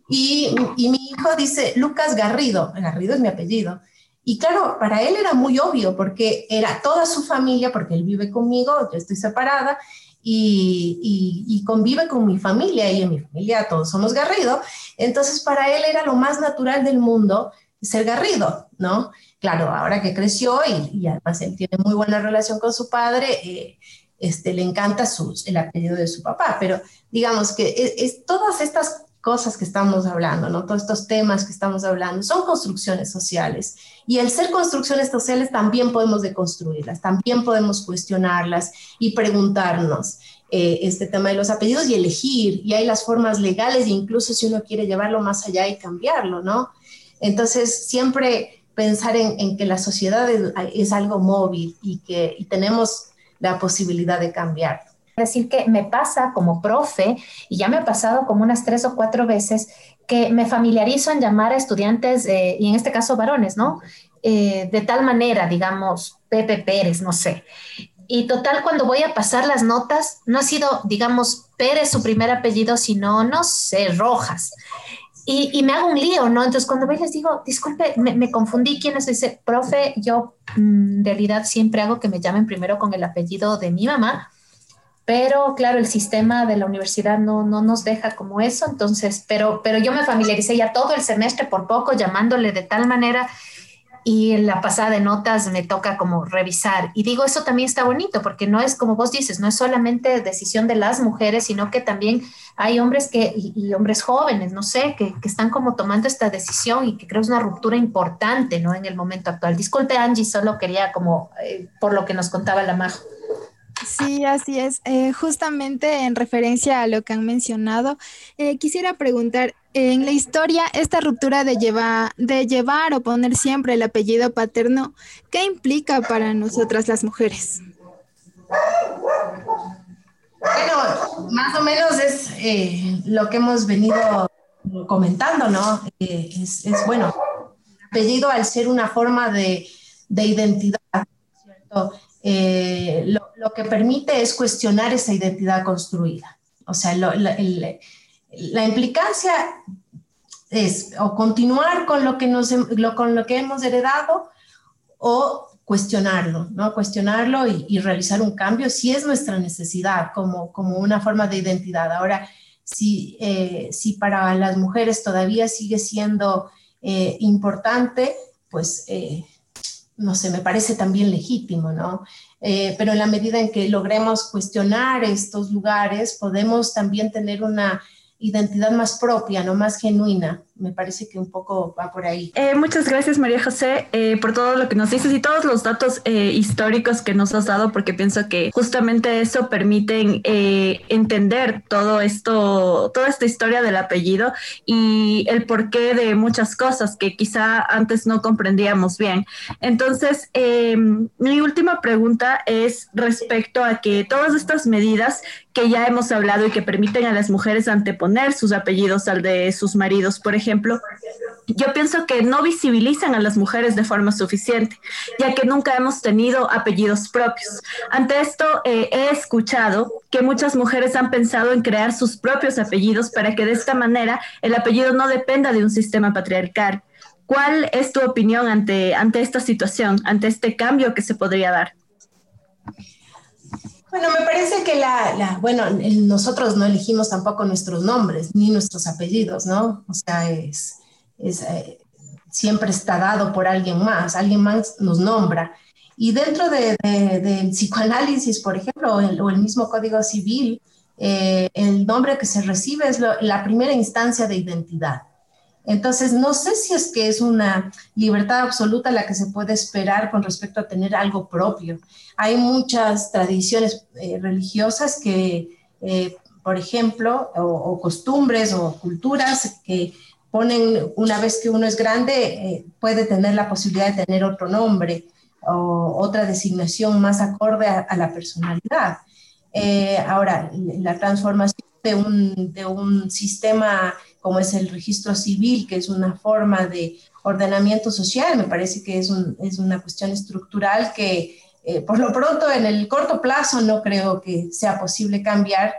y, y mi hijo dice, Lucas Garrido, Garrido es mi apellido. Y claro, para él era muy obvio porque era toda su familia, porque él vive conmigo, yo estoy separada, y, y, y, convive con mi familia y en mi familia todos somos Garrido. Entonces para él era lo más natural del mundo ser Garrido, ¿no? claro, ahora que creció y, además él tiene muy buena relación con su padre, eh, este, le encanta el apellido de su papá, pero digamos que es, todas estas cosas que estamos hablando, ¿no? Todos estos temas que estamos hablando son construcciones sociales y el ser construcciones sociales también podemos deconstruirlas, también podemos cuestionarlas y preguntarnos eh, este tema de los apellidos y elegir, y hay las formas legales, incluso si uno quiere llevarlo más allá y cambiarlo, ¿no? Entonces, siempre pensar en, que la sociedad es, algo móvil y que tenemos la posibilidad de cambiar. Decir que me pasa como profe, y ya me ha pasado como unas tres o cuatro veces, que me familiarizo en llamar a estudiantes, eh, y en este caso varones, ¿no? Eh, de tal manera, digamos, Pepe Pérez, no sé. Y total, cuando voy a pasar las notas, no ha sido, digamos, Pérez su primer apellido, sino, no sé, Rojas. Y, me hago un lío, ¿no? Entonces cuando voy les digo, disculpe, me, confundí, ¿quién es? Dice, profe, yo mm, en realidad siempre hago que me llamen primero con el apellido de mi mamá, pero claro, el sistema de la universidad no, no nos deja como eso, entonces, pero, pero yo me familiaricé ya todo el semestre por poco llamándole de tal manera y en la pasada de notas me toca como revisar. Y digo, eso también está bonito, porque no es como vos dices, no es solamente decisión de las mujeres, sino que también hay hombres que, y, hombres jóvenes, no sé, que, que, están como tomando esta decisión y que creo es una ruptura importante, ¿no? En el momento actual. Disculpe, Angie, solo quería como, eh, por lo que nos contaba la Majo. Sí, así es. Eh, justamente en referencia a lo que han mencionado, eh, quisiera preguntar, en la historia, esta ruptura de, llevar, de llevar o poner siempre el apellido paterno, ¿qué implica para nosotras las mujeres? Bueno, más o menos es eh, lo que hemos venido comentando, ¿no? es, bueno, el apellido al ser una forma de, identidad, ¿cierto? Lo, lo que permite es cuestionar esa identidad construida. O sea, la implicancia es o continuar con lo, que nos, con lo que hemos heredado o cuestionarlo, ¿no? Cuestionarlo y, realizar un cambio si es nuestra necesidad como, como una forma de identidad. Ahora, si, eh, si para las mujeres todavía sigue siendo eh, importante, pues eh, no sé, me parece también legítimo, ¿no? Eh, pero en la medida en que logremos cuestionar estos lugares, podemos también tener una identidad más propia, no más genuina. Me parece que un poco va por ahí. Eh, muchas gracias, María José, eh, por todo lo que nos dices y todos los datos eh, históricos que nos has dado, porque pienso que justamente eso permite entender todo esto, toda esta historia del apellido y el porqué de muchas cosas que quizá antes no comprendíamos bien. Entonces, mi última pregunta es respecto a que todas estas medidas que ya hemos hablado y que permiten a las mujeres anteponer sus apellidos al de sus maridos, por ejemplo, yo pienso que no visibilizan a las mujeres de forma suficiente, ya que nunca hemos tenido apellidos propios. Ante esto, eh, he escuchado que muchas mujeres han pensado en crear sus propios apellidos para que de esta manera el apellido no dependa de un sistema patriarcal. ¿Cuál es tu opinión ante, ante esta situación, ante este cambio que se podría dar? Bueno, me parece que la, bueno, nosotros no elegimos tampoco nuestros nombres ni nuestros apellidos, ¿no? O sea, es, es eh, siempre está dado por alguien más, alguien más nos nombra. Y dentro del de, psicoanálisis, por ejemplo, o el, mismo Código Civil, eh, el nombre que se recibe es la primera instancia de identidad. Entonces, no sé si es que es una libertad absoluta la que se puede esperar con respecto a tener algo propio. Hay muchas tradiciones eh, religiosas que, por ejemplo, o, costumbres o culturas que ponen, una vez que uno es grande, eh, puede tener la posibilidad de tener otro nombre o otra designación más acorde a, la personalidad. Eh, ahora, la transformación de un, de un, sistema como es el registro civil, que es una forma de ordenamiento social, me parece que es, un, es una cuestión estructural que eh, por lo pronto en el corto plazo no creo que sea posible cambiar.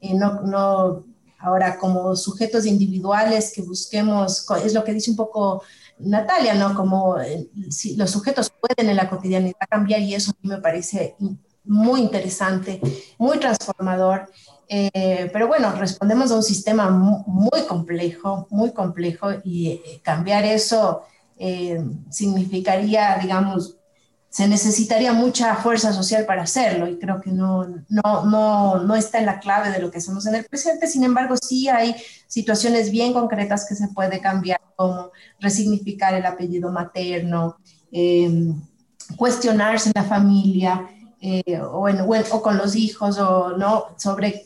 no, no, Ahora, como sujetos individuales que busquemos, es lo que dice un poco Natalia, ¿no? Como eh, si los sujetos pueden en la cotidianidad cambiar y eso a mí me parece muy interesante, muy transformador. Eh, pero bueno, respondemos a un sistema muy complejo, muy complejo y eh, cambiar eso significaría, digamos, se necesitaría mucha fuerza social para hacerlo y creo que no, no, no, no, está en la clave de lo que hacemos en el presente. Sin embargo, sí hay situaciones bien concretas que se puede cambiar, como resignificar el apellido materno, em, cuestionarse en la familia eh, o, con los hijos o no sobre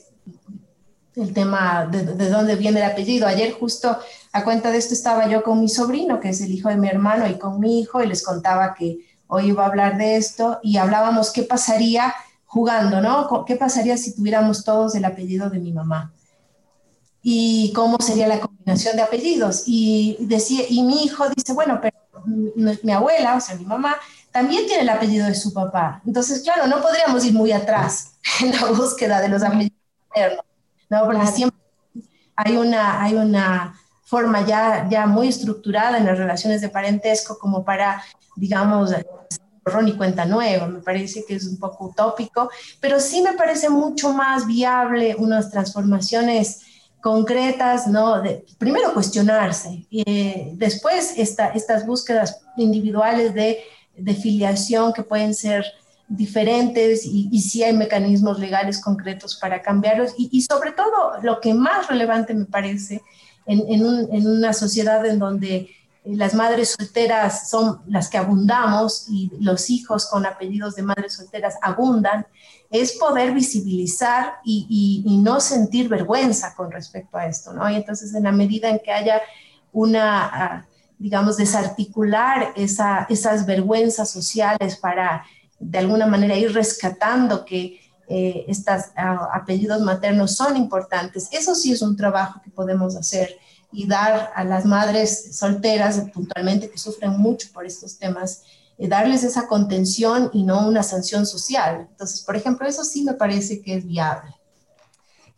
el tema de, de dónde viene el apellido. Ayer justo a cuenta de esto estaba yo con mi sobrino, que es el hijo de mi hermano, y con mi hijo, y les contaba que hoy iba a hablar de esto y hablábamos qué pasaría jugando, ¿no? ¿Qué pasaría si tuviéramos todos el apellido de mi mamá? Y cómo sería la combinación de apellidos. Y, decía, y mi hijo dice, bueno, pero mi, abuela, o sea, mi mamá, también tiene el apellido de su papá. Entonces, claro, no podríamos ir muy atrás en la búsqueda de los apellidos maternos, ¿no? Porque siempre hay una, hay una forma ya, ya muy estructurada en las relaciones de parentesco como para digamos, Ron y cuenta nueva, me parece que es un poco utópico, pero sí me parece mucho más viable unas transformaciones concretas, ¿no? De, primero cuestionarse, y eh, después esta, estas búsquedas individuales de, de, filiación que pueden ser diferentes y, y si hay mecanismos legales concretos para cambiarlos y, y, sobre todo lo que más relevante me parece en, en, un, en una sociedad en donde las madres solteras son las que abundamos y los hijos con apellidos de madres solteras abundan, es poder visibilizar y, no sentir vergüenza con respecto a esto, ¿no? Y entonces en la medida en que haya una, digamos, desarticular esas vergüenzas sociales para de alguna manera ir rescatando que eh, estos ah, apellidos maternos son importantes, eso sí es un trabajo que podemos hacer y dar a las madres solteras puntualmente que sufren mucho por estos temas, eh, darles esa contención y no una sanción social. Entonces, por ejemplo, eso sí me parece que es viable.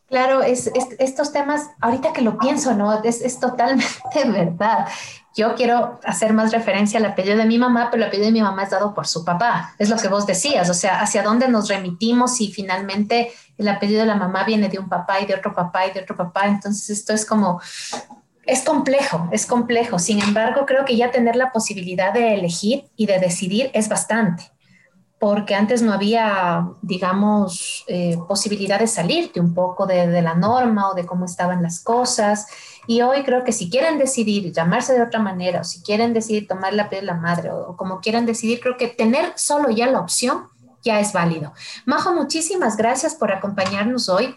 Claro, es, estos temas, ahorita que lo pienso, ¿no? Es, es, totalmente verdad. Yo quiero hacer más referencia al apellido de mi mamá, pero el apellido de mi mamá es dado por su papá. Es lo que vos decías, o sea, hacia dónde nos remitimos y finalmente el apellido de la mamá viene de un papá y de otro papá y de otro papá. Entonces, esto es como es complejo, es complejo. Sin embargo, creo que ya tener la posibilidad de elegir y de decidir es bastante, porque antes no había, digamos, eh, posibilidad de salirte un poco de, la norma o de cómo estaban las cosas. Y hoy creo que si quieren decidir llamarse de otra manera, o si quieren decidir tomar la piel de la madre, o, o como quieran decidir, creo que tener solo ya la opción ya es válido. Majo, muchísimas gracias por acompañarnos hoy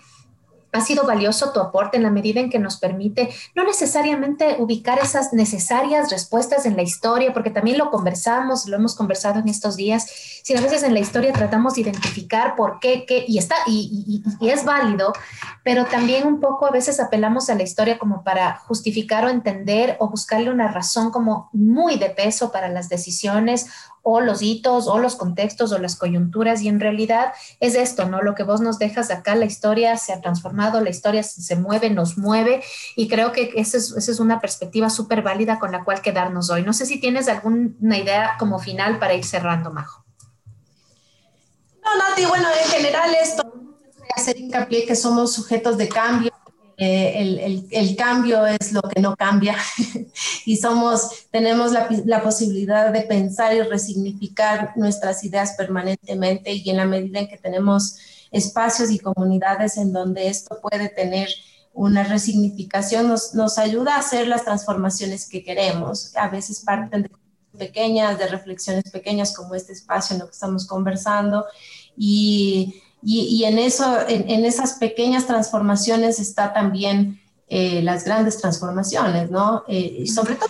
ha sido valioso tu aporte en la medida en que nos permite no necesariamente ubicar esas necesarias respuestas en la historia, porque también lo conversamos, lo hemos conversado en estos días, si a veces en la historia tratamos de identificar por qué, qué, y está, y, y, y es válido, pero también un poco a veces apelamos a la historia como para justificar o entender o buscarle una razón como muy de peso para las decisiones o los hitos o los contextos o las coyunturas y en realidad es esto, ¿no? Lo que vos nos dejas acá, la historia se ha transformado, la historia se mueve, nos mueve y creo que esa es, esa es una perspectiva súper válida con la cual quedarnos hoy. No sé si tienes alguna idea como final para ir cerrando, Majo. No, Nati, bueno, en general esto, hacer hincapié que somos sujetos de cambio, eh, el, el, el, cambio es lo que no cambia y somos, tenemos la, la, posibilidad de pensar y resignificar nuestras ideas permanentemente y en la medida en que tenemos espacios y comunidades en donde esto puede tener una resignificación, nos, nos ayuda a hacer las transformaciones que queremos. A veces parten de pequeñas, de reflexiones pequeñas como este espacio en lo que estamos conversando y y, y en, eso, en, en, esas pequeñas transformaciones está también eh, las grandes transformaciones, ¿no? Eh, sobre todo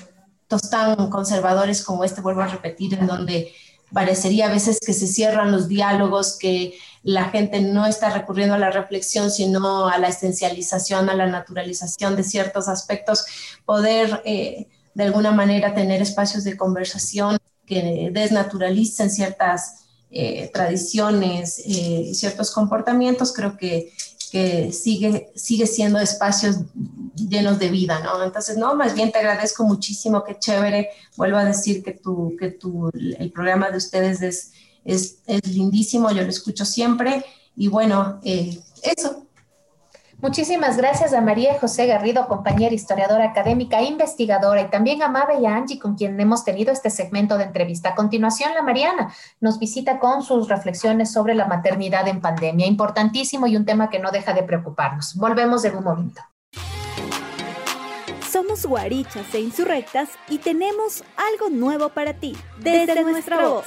tan conservadores como este, vuelvo a repetir, en donde parecería a veces que se cierran los diálogos, que la gente no está recurriendo a la reflexión, sino a la esencialización, a la naturalización de ciertos aspectos, poder eh, de alguna manera tener espacios de conversación que desnaturalicen ciertas eh, tradiciones y eh, ciertos comportamientos, creo que, que, sigue, sigue siendo espacios llenos de vida, ¿no? Entonces, no, más bien te agradezco muchísimo, qué chévere. Vuelvo a decir que, tu, que tu, el programa de ustedes es, es, es lindísimo, yo lo escucho siempre. Y bueno, eh, eso, Muchísimas gracias a María José Garrido, compañera historiadora académica, investigadora, y también a Mabe y a Angie, con quien hemos tenido este segmento de entrevista. A continuación, la Mariana nos visita con sus reflexiones sobre la maternidad en pandemia, importantísimo y un tema que no deja de preocuparnos. Volvemos en un momento. Somos guarichas e insurrectas y tenemos algo nuevo para ti desde, desde nuestra voz.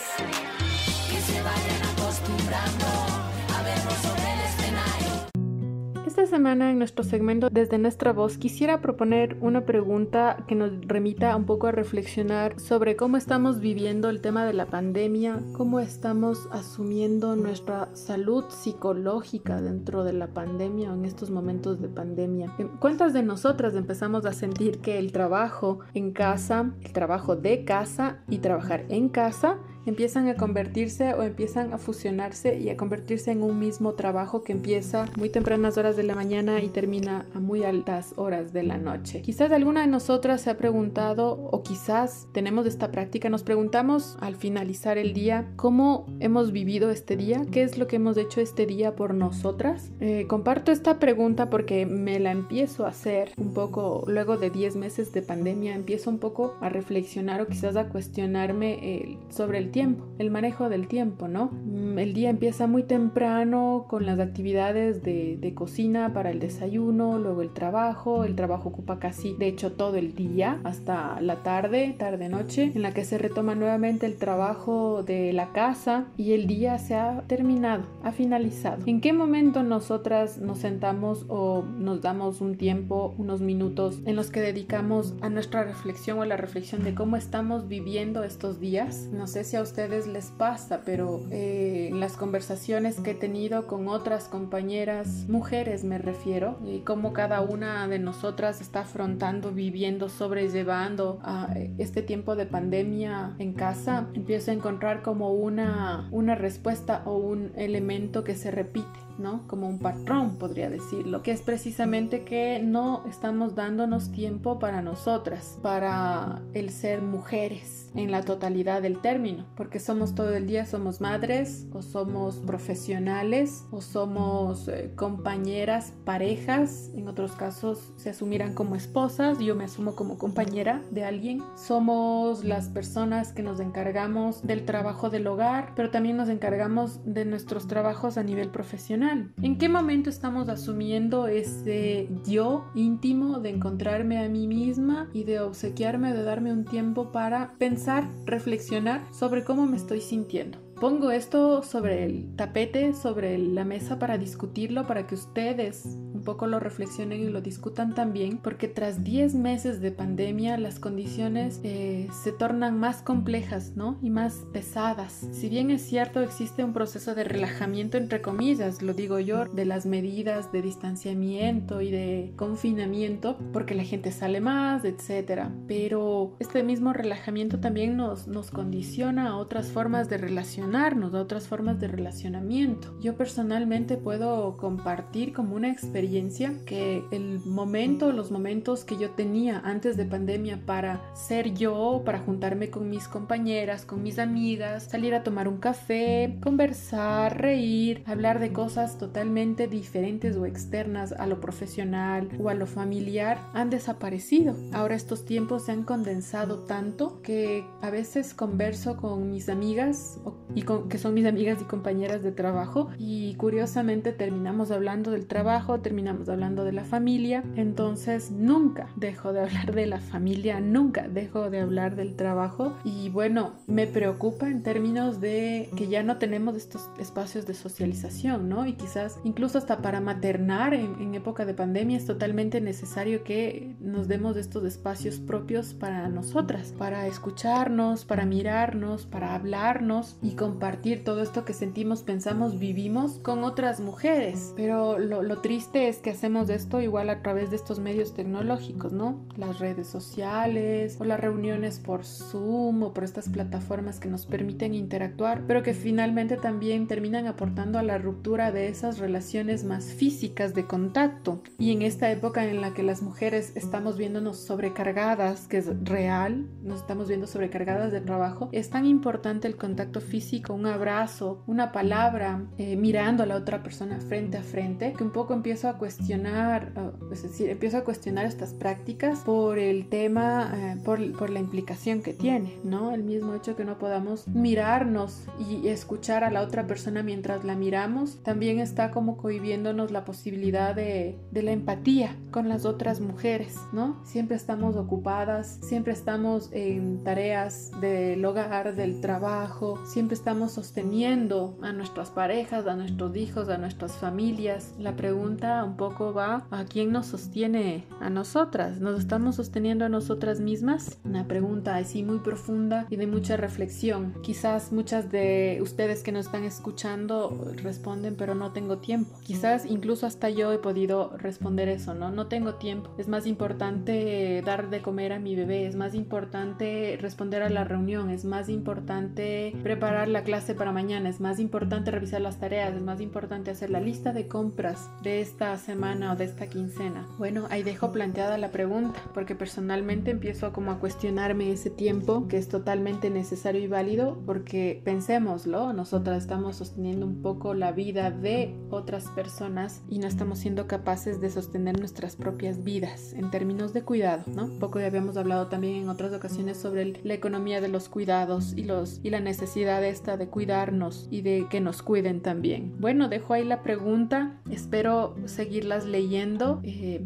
Esta semana en nuestro segmento Desde nuestra voz quisiera proponer una pregunta que nos remita un poco a reflexionar sobre cómo estamos viviendo el tema de la pandemia, cómo estamos asumiendo nuestra salud psicológica dentro de la pandemia o en estos momentos de pandemia. ¿Cuántas de nosotras empezamos a sentir que el trabajo en casa, el trabajo de casa y trabajar en casa empiezan a convertirse o empiezan a fusionarse y a convertirse en un mismo trabajo que empieza muy tempranas horas de la mañana y termina a muy altas horas de la noche. Quizás alguna de nosotras se ha preguntado o quizás tenemos esta práctica, nos preguntamos al finalizar el día cómo hemos vivido este día, qué es lo que hemos hecho este día por nosotras. Eh, comparto esta pregunta porque me la empiezo a hacer un poco luego de 10 meses de pandemia, empiezo un poco a reflexionar o quizás a cuestionarme eh, sobre el tiempo, el manejo del tiempo, ¿no? Mm, el día empieza muy temprano con las actividades de, de, cocina para el desayuno, luego el trabajo, el trabajo ocupa casi, de hecho, todo el día hasta la tarde, tarde-noche, en la que se retoma nuevamente el trabajo de la casa y el día se ha terminado, ha finalizado. ¿En qué momento nosotras nos sentamos o nos damos un tiempo, unos minutos en los que dedicamos a nuestra reflexión o la reflexión de cómo estamos viviendo estos días? No sé si a ustedes les pasa, pero eh, en las conversaciones que he tenido con otras compañeras, mujeres me refiero, y cómo cada una de nosotras está afrontando, viviendo, sobrellevando a este tiempo de pandemia en casa, empiezo a encontrar como una, una respuesta o un elemento que se repite. ¿No? Como un patrón, podría decirlo, que es precisamente que no estamos dándonos tiempo para nosotras, para el ser mujeres en la totalidad del término, porque somos todo el día, somos madres o somos profesionales o somos eh, compañeras, parejas, en otros casos se asumirán como esposas, yo me asumo como compañera de alguien, somos las personas que nos encargamos del trabajo del hogar, pero también nos encargamos de nuestros trabajos a nivel profesional. ¿En qué momento estamos asumiendo ese yo íntimo de encontrarme a mí misma y de obsequiarme, de darme un tiempo para pensar reflexionar sobre cómo me estoy sintiendo. Pongo esto sobre el tapete, sobre la mesa para discutirlo, para que ustedes un poco lo reflexionen y lo discutan también, porque tras 10 meses de pandemia las condiciones eh, se tornan más complejas, ¿no? Y más pesadas. Si bien es cierto, existe un proceso de relajamiento, entre comillas, lo digo yo, de las medidas de distanciamiento y de confinamiento, porque la gente sale más, etcétera. Pero este mismo relajamiento también nos, nos condiciona a otras formas de relacionarnos, a otras formas de relacionamiento. Yo personalmente puedo compartir como una experiencia que el momento, los momentos que yo tenía antes de pandemia para ser yo, para juntarme con mis compañeras, con mis amigas, salir a tomar un café, conversar, reír, hablar de cosas totalmente diferentes o externas a lo profesional o a lo familiar, han desaparecido. Ahora estos tiempos se han condensado tanto que a veces converso con mis amigas y con, que son mis amigas y compañeras de trabajo y curiosamente terminamos hablando del trabajo, terminamos hablando de la familia, entonces nunca dejo de hablar de la familia, nunca dejo de hablar del trabajo y bueno, me preocupa en términos de que ya no tenemos estos espacios de socialización, ¿no? Y quizás incluso hasta para maternar en, en época de pandemia es totalmente necesario que nos demos estos espacios propios para nosotras, para escucharnos, para mirarnos, para hablarnos y compartir todo esto que sentimos, pensamos, vivimos con otras mujeres. Pero lo, lo triste es que hacemos esto igual a través de estos medios tecnológicos, ¿no? Las redes sociales o las reuniones por Zoom o por estas plataformas que nos permiten interactuar, pero que finalmente también terminan aportando a la ruptura de esas relaciones más físicas de contacto. Y en esta época en la que las mujeres estamos viéndonos sobrecargadas, que es real, nos estamos viendo sobrecargadas de trabajo, es tan importante el contacto físico, un abrazo, una palabra, eh, mirando a la otra persona frente a frente, que un poco empiezo a cuestionar, es decir, empiezo a cuestionar estas prácticas por el tema, eh, por, por, la implicación que tiene, ¿no? El mismo hecho que no podamos mirarnos y escuchar a la otra persona mientras la miramos, también está como cohibiéndonos la posibilidad de, de la empatía con las otras mujeres, ¿no? Siempre estamos ocupadas, siempre estamos en tareas del hogar, del trabajo, siempre estamos sosteniendo a nuestras parejas, a nuestros hijos, a nuestras familias. La pregunta un poco va a quién nos sostiene a nosotras. ¿Nos estamos sosteniendo a nosotras mismas? Una pregunta así muy profunda y de mucha reflexión. Quizás muchas de ustedes que nos están escuchando responden, pero no tengo tiempo. Quizás incluso hasta yo he podido responder eso, ¿no? No tengo tiempo. Es más importante dar de comer a mi bebé, es más importante responder a la reunión, es más importante preparar la clase para mañana, es más importante revisar las tareas, es más importante hacer la lista de compras de esta semana o de esta quincena. Bueno, ahí dejo planteada la pregunta, porque personalmente empiezo como a cuestionarme ese tiempo que es totalmente necesario y válido, porque pensémoslo, nosotras estamos sosteniendo un poco la vida de otras personas y no estamos siendo capaces de sostener nuestras propias vidas en términos de cuidado, ¿no? Poco ya habíamos hablado también en otras ocasiones sobre la economía de los cuidados y, los, y la necesidad de cuidarnos y de que nos cuiden también. Bueno, dejo ahí la pregunta, espero seguirlas leyendo. Eh,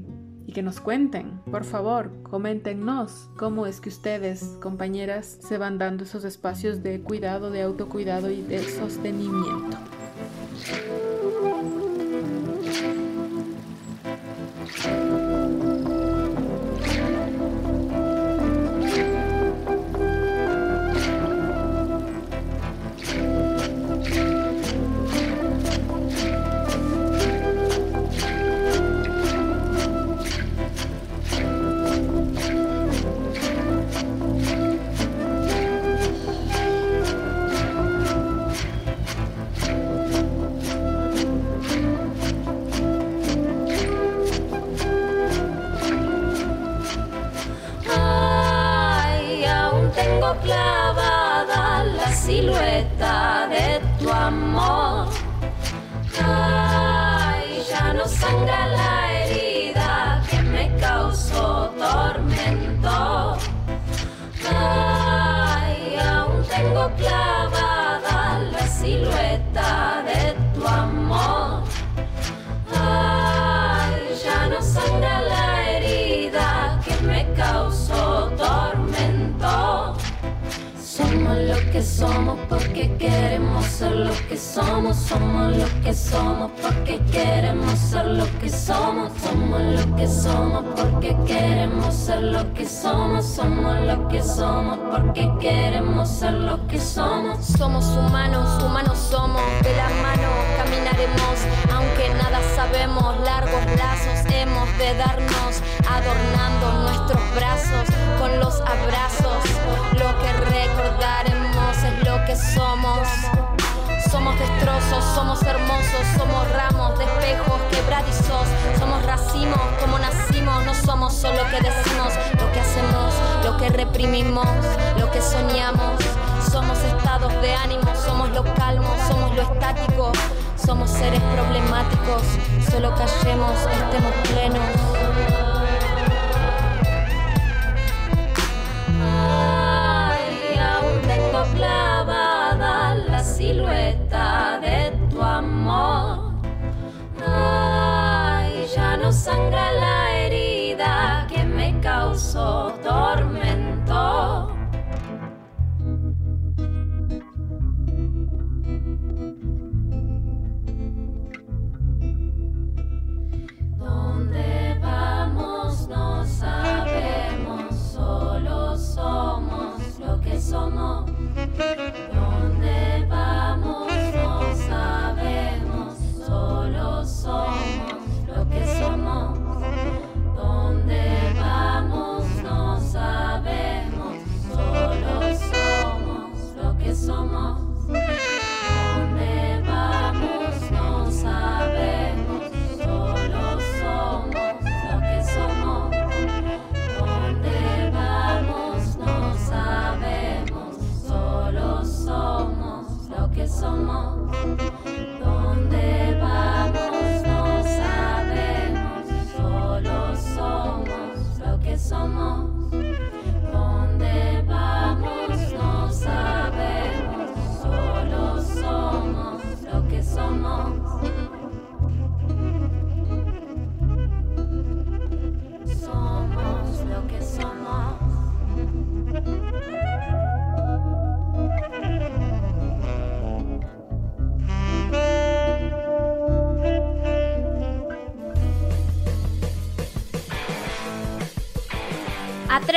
y que nos cuenten, por favor, coméntenos cómo es que ustedes, compañeras, se van dando esos espacios de cuidado, de autocuidado y de sostenimiento. Somos lo que somos porque queremos ser lo que somos. Somos somos seres problemáticos, solo callemos, estemos plenos.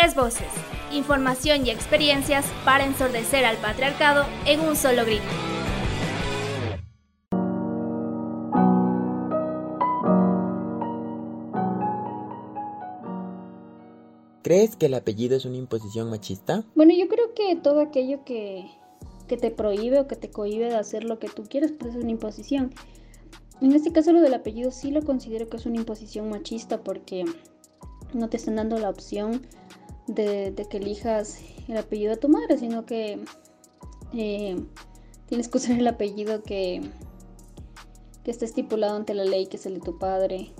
Tres voces, información y experiencias para ensordecer al patriarcado en un solo grito. ¿Crees que el apellido es una imposición machista? Bueno, yo creo que todo aquello que, que te prohíbe o que te cohíbe de hacer lo que tú quieres, pues es una imposición. En este caso lo del apellido sí lo considero que es una imposición machista porque no te están dando la opción de, de que elijas el apellido de tu madre, sino que eh, tienes que usar el apellido que, que está estipulado ante la ley, que es el de tu padre.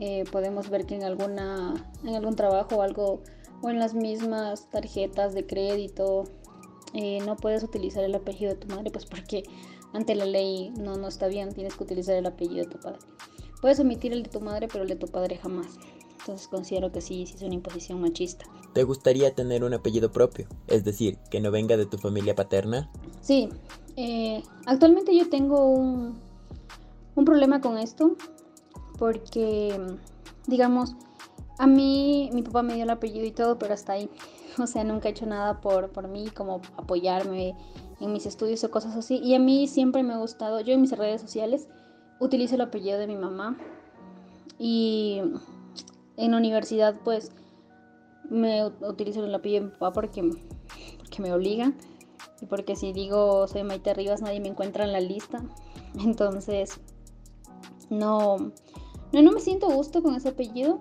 Eh, podemos ver que en alguna en algún trabajo o algo o en las mismas tarjetas de crédito eh, no puedes utilizar el apellido de tu madre pues porque ante la ley no no está bien tienes que utilizar el apellido de tu padre puedes omitir el de tu madre pero el de tu padre jamás entonces considero que sí sí es una imposición machista ¿Te gustaría tener un apellido propio? Es decir, que no venga de tu familia paterna. sí eh, actualmente yo tengo un un problema con esto porque, digamos, a mí mi papá me dio el apellido y todo, pero hasta ahí. O sea, nunca he hecho nada por, por mí, como apoyarme en mis estudios o cosas así. Y a mí siempre me ha gustado, yo en mis redes sociales utilizo el apellido de mi mamá. Y en universidad, pues, me utilizo el apellido de papá porque, porque me obligan. Y porque si digo soy Maite Rivas, nadie me encuentra en la lista. Entonces, no, no, no me siento gusto con ese apellido.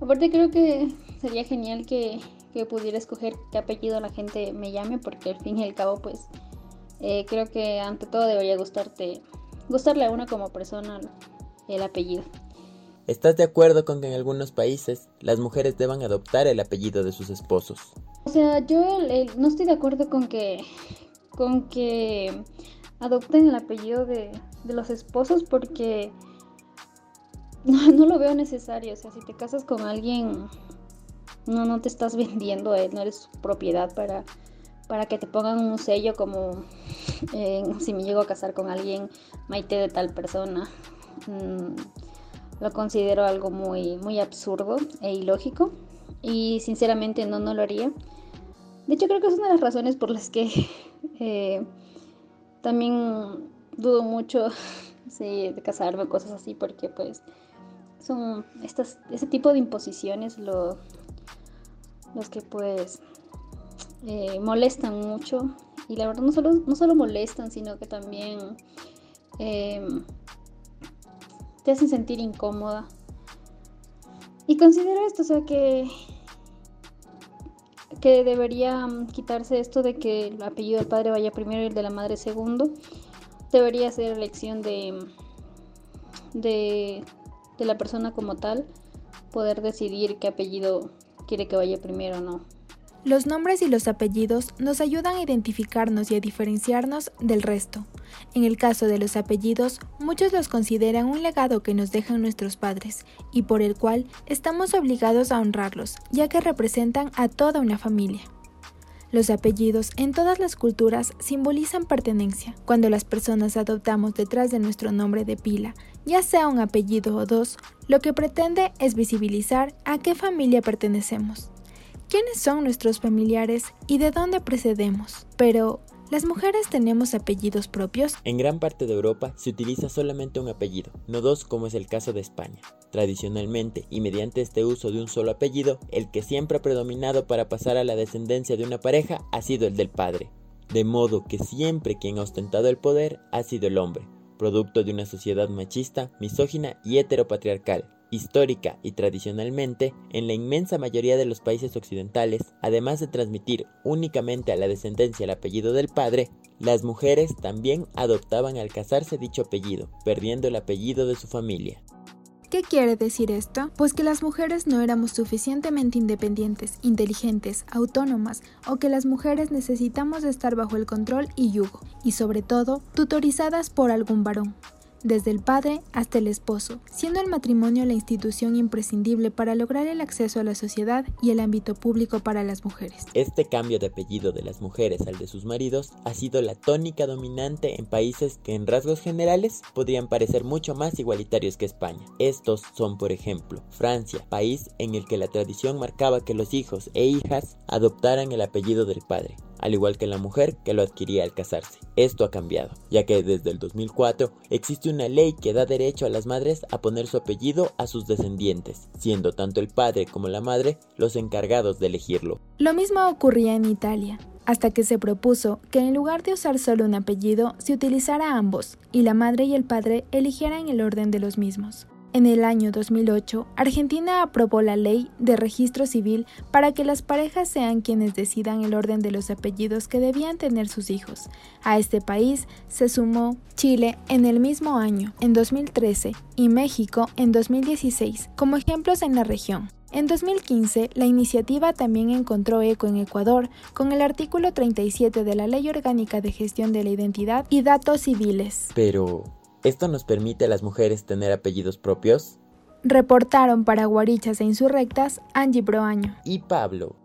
Aparte creo que sería genial que, que pudiera escoger qué apellido la gente me llame, porque al fin y al cabo, pues, eh, creo que ante todo debería gustarte, gustarle a uno como persona el apellido. ¿Estás de acuerdo con que en algunos países las mujeres deban adoptar el apellido de sus esposos? O sea, yo no estoy de acuerdo con que, con que adopten el apellido de, de los esposos porque no, lo veo necesario. O sea, si te casas con alguien, no, no te estás vendiendo él, no eres propiedad para, para que te pongan un sello como eh, si me llego a casar con alguien, Maite de tal persona. Mm, lo considero algo muy, muy absurdo e ilógico y sinceramente no, no lo haría. De hecho creo que es una de las razones por las que eh, también dudo mucho de casarme, cosas así, porque pues son estas, este tipo de imposiciones lo, los que pues eh, molestan mucho y la verdad no solo, no solo molestan, sino que también em, te hacen sentir incómoda. Y considero esto, o sea que que debería quitarse esto de que el apellido del padre vaya primero y el de la madre segundo. Debería ser elección de, de, de la persona como tal, poder decidir qué apellido quiere que vaya primero o no. Los nombres y los apellidos nos ayudan a identificarnos y a diferenciarnos del resto. En el caso de los apellidos, muchos los consideran un legado que nos dejan nuestros padres y por el cual estamos obligados a honrarlos, ya que representan a toda una familia. Los apellidos en todas las culturas simbolizan pertenencia. Cuando las personas adoptamos detrás de nuestro nombre de pila, ya sea un apellido o dos, lo que pretende es visibilizar a qué familia pertenecemos quiénes son nuestros familiares y de dónde procedemos. Pero, ¿las mujeres tenemos apellidos propios? En gran parte de Europa se utiliza solamente un apellido, no dos como es el caso de España. Tradicionalmente, y mediante este uso de un solo apellido, el que siempre ha predominado para pasar a la descendencia de una pareja ha sido el del padre. De modo que siempre quien ha ostentado el poder ha sido el hombre, producto de una sociedad machista, misógina y heteropatriarcal, histórica y tradicionalmente, en la inmensa mayoría de los países occidentales, además de transmitir únicamente a la descendencia el apellido del padre, las mujeres también adoptaban al casarse dicho apellido, perdiendo el apellido de su familia. ¿Qué quiere decir esto? Pues que las mujeres no éramos suficientemente independientes, inteligentes, autónomas o que las mujeres necesitamos estar bajo el control y yugo, y sobre todo tutorizadas por algún varón desde el padre hasta el esposo, siendo el matrimonio la institución imprescindible para lograr el acceso a la sociedad y el ámbito público para las mujeres. Este cambio de apellido de las mujeres al de sus maridos ha sido la tónica dominante en países que en rasgos generales podrían parecer mucho más igualitarios que España. Estos son, por ejemplo, Francia, país en el que la tradición marcaba que los hijos e hijas adoptaran el apellido del padre, al igual que la mujer que lo adquiría al casarse. Esto ha cambiado, ya que desde el 2004 existe una ley que da derecho a las madres a poner su apellido a sus descendientes, siendo tanto el padre como la madre los encargados de elegirlo. Lo mismo ocurría en Italia, hasta que se propuso que en lugar de usar solo un apellido, se utilizara ambos, y la madre y el padre eligieran el orden de los mismos. En el año 2008, Argentina aprobó la ley de registro civil para que las parejas sean quienes decidan el orden de los apellidos que debían tener sus hijos. A este país se sumó Chile en el mismo año, en 2013, y México en 2016, como ejemplos en la región. En 2015, la iniciativa también encontró eco en Ecuador con el artículo 37 de la Ley Orgánica de Gestión de la Identidad y Datos Civiles. Pero, ¿Esto nos permite a las mujeres tener apellidos propios? Reportaron para Guarichas e Insurrectas Angie Broaño y Pablo.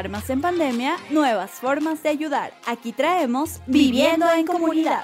Armas en pandemia, nuevas formas de ayudar. Aquí traemos Viviendo en Comunidad.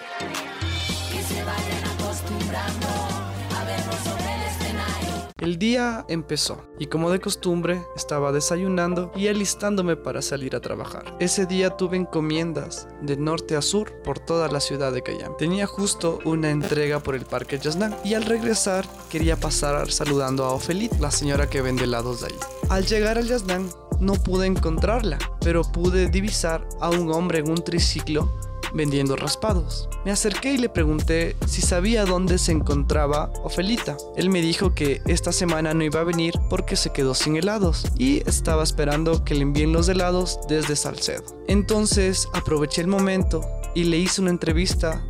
El día empezó y como de costumbre estaba desayunando y alistándome para salir a trabajar. Ese día tuve encomiendas de norte a sur por toda la ciudad de Cayam. Tenía justo una entrega por el Parque Yasnán y al regresar quería pasar saludando a Ofelit, la señora que vende helados de ahí. Al llegar al Yasnán no pude encontrarla, pero pude divisar a un hombre en un triciclo vendiendo raspados. Me acerqué y le pregunté si sabía dónde se encontraba Ofelita. Él me dijo que esta semana no iba a venir porque se quedó sin helados y estaba esperando que le envíen los helados desde Salcedo. Entonces aproveché el momento y le hice una entrevista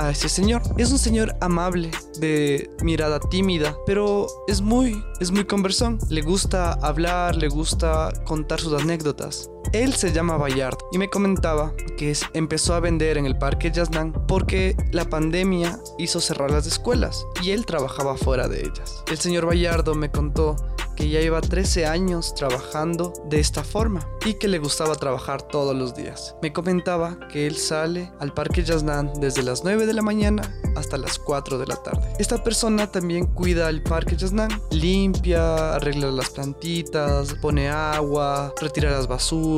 a ese señor. Es un señor amable, de mirada tímida, pero es muy, es muy conversón. Le gusta hablar, le gusta contar sus anécdotas. Él se llama Bayard y me comentaba que empezó a vender en el Parque Yaznan porque la pandemia hizo cerrar las escuelas y él trabajaba fuera de ellas. El señor Bayardo me contó que ya lleva 13 años trabajando de esta forma y que le gustaba trabajar todos los días. Me comentaba que él sale al Parque Yaznan desde las 9 de la mañana hasta las 4 de la tarde. Esta persona también cuida el Parque Yaznan, limpia, arregla las plantitas, pone agua, retira las basuras,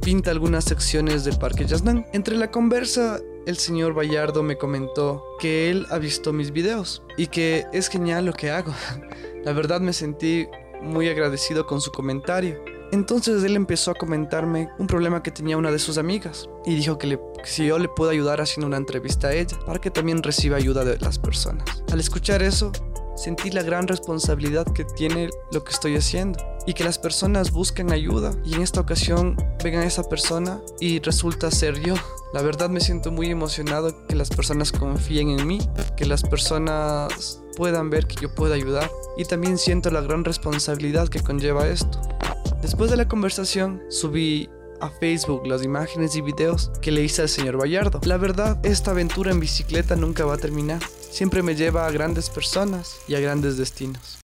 pinta algunas secciones del Parque Yaznan. Entre la conversa el señor Bayardo me comentó que él ha visto mis videos y que es genial lo que hago. La verdad me sentí muy agradecido con su comentario. Entonces él empezó a comentarme un problema que tenía una de sus amigas y dijo que, si yo le puedo ayudar haciendo una entrevista a ella para que también reciba ayuda de las personas. Al escuchar eso, sentí la gran responsabilidad que tiene lo que estoy haciendo y que las personas busquen ayuda y en esta ocasión vengan a esa persona y resulta ser yo. La verdad me siento muy emocionado que las personas confíen en mí, que las personas puedan ver que yo puedo ayudar y también siento la gran responsabilidad que conlleva esto. Después de la conversación subí a Facebook las imágenes y videos que le hice al señor Bayardo. La verdad, esta aventura en bicicleta nunca va a terminar. Siempre me lleva a grandes personas y a grandes destinos.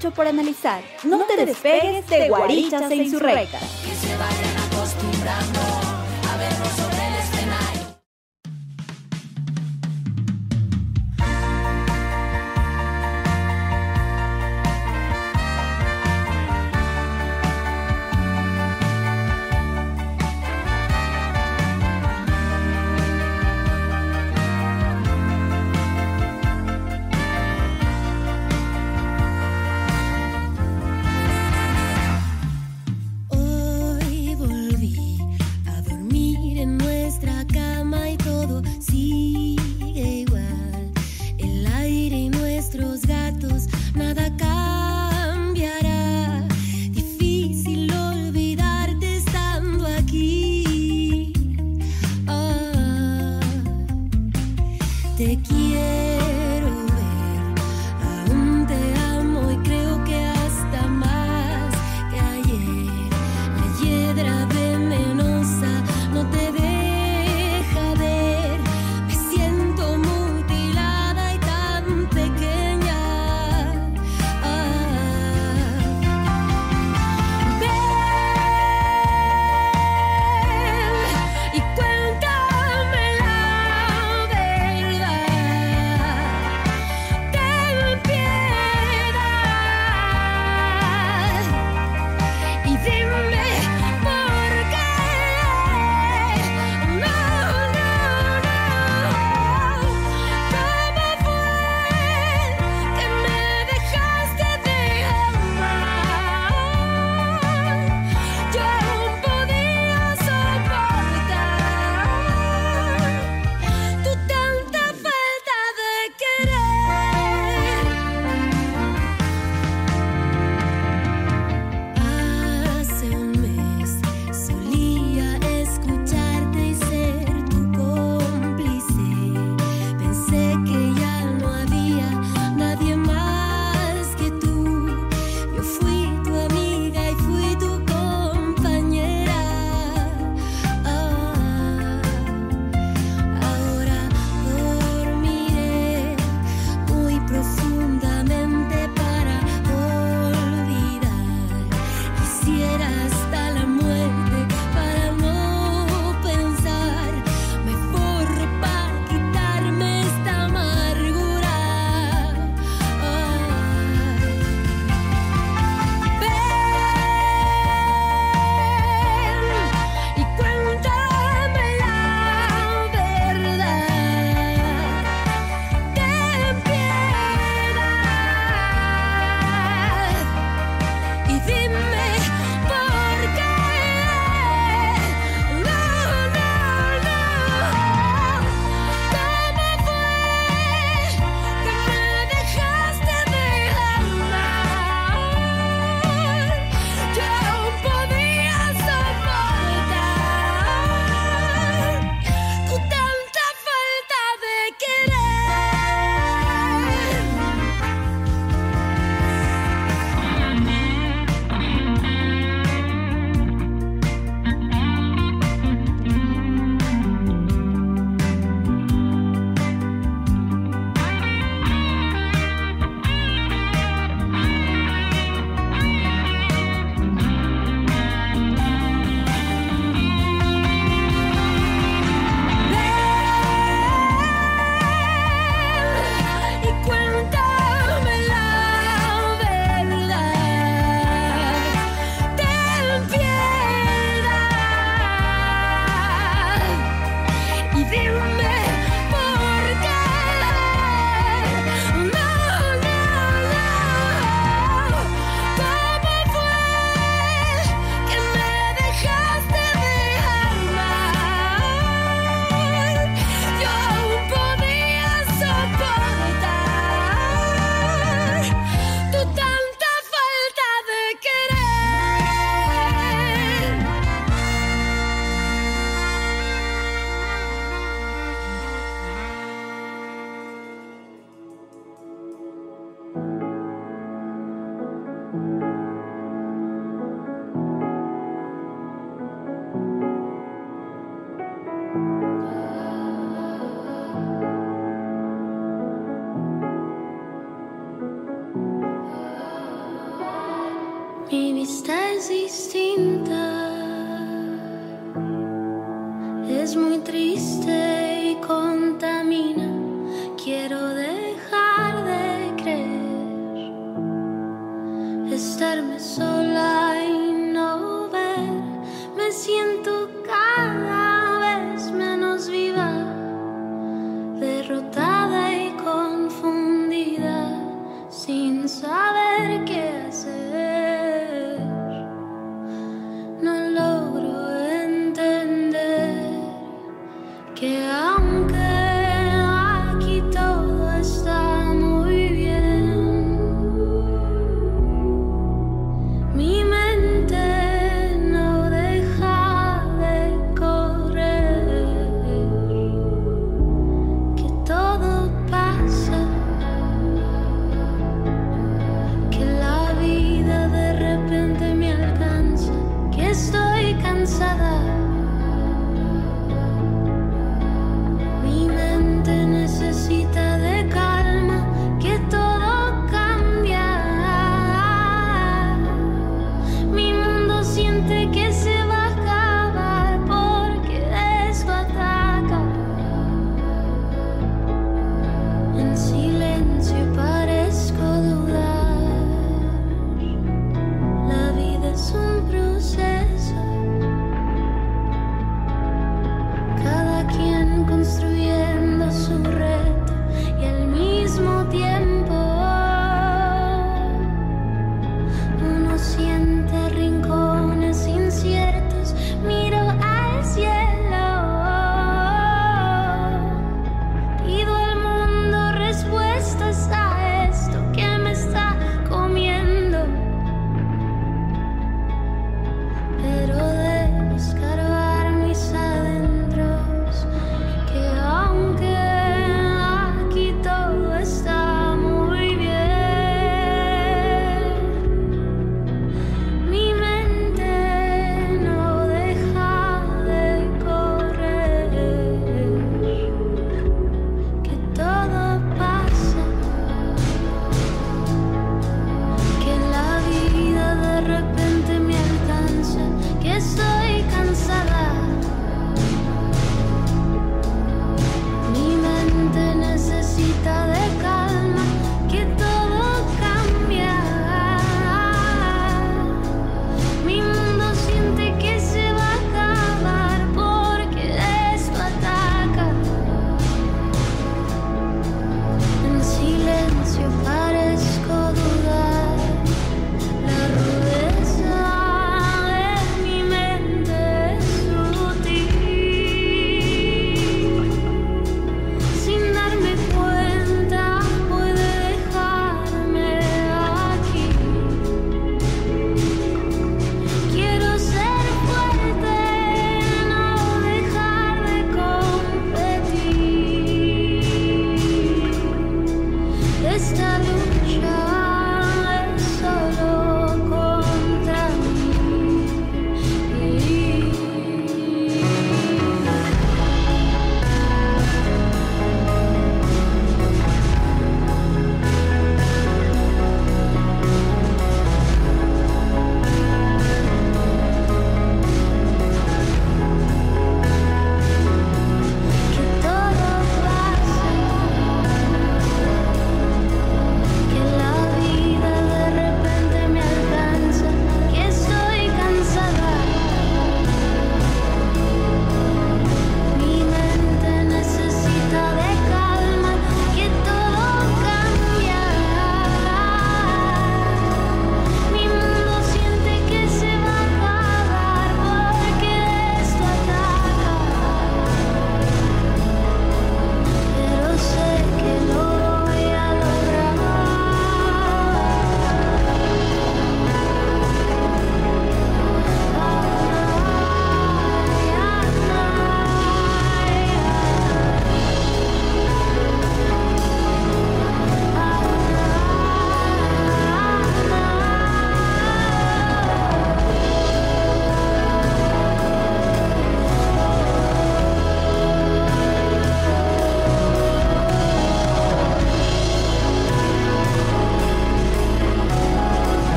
Mucho por analizar. No, te despegues de Guarichas e Insurrectas.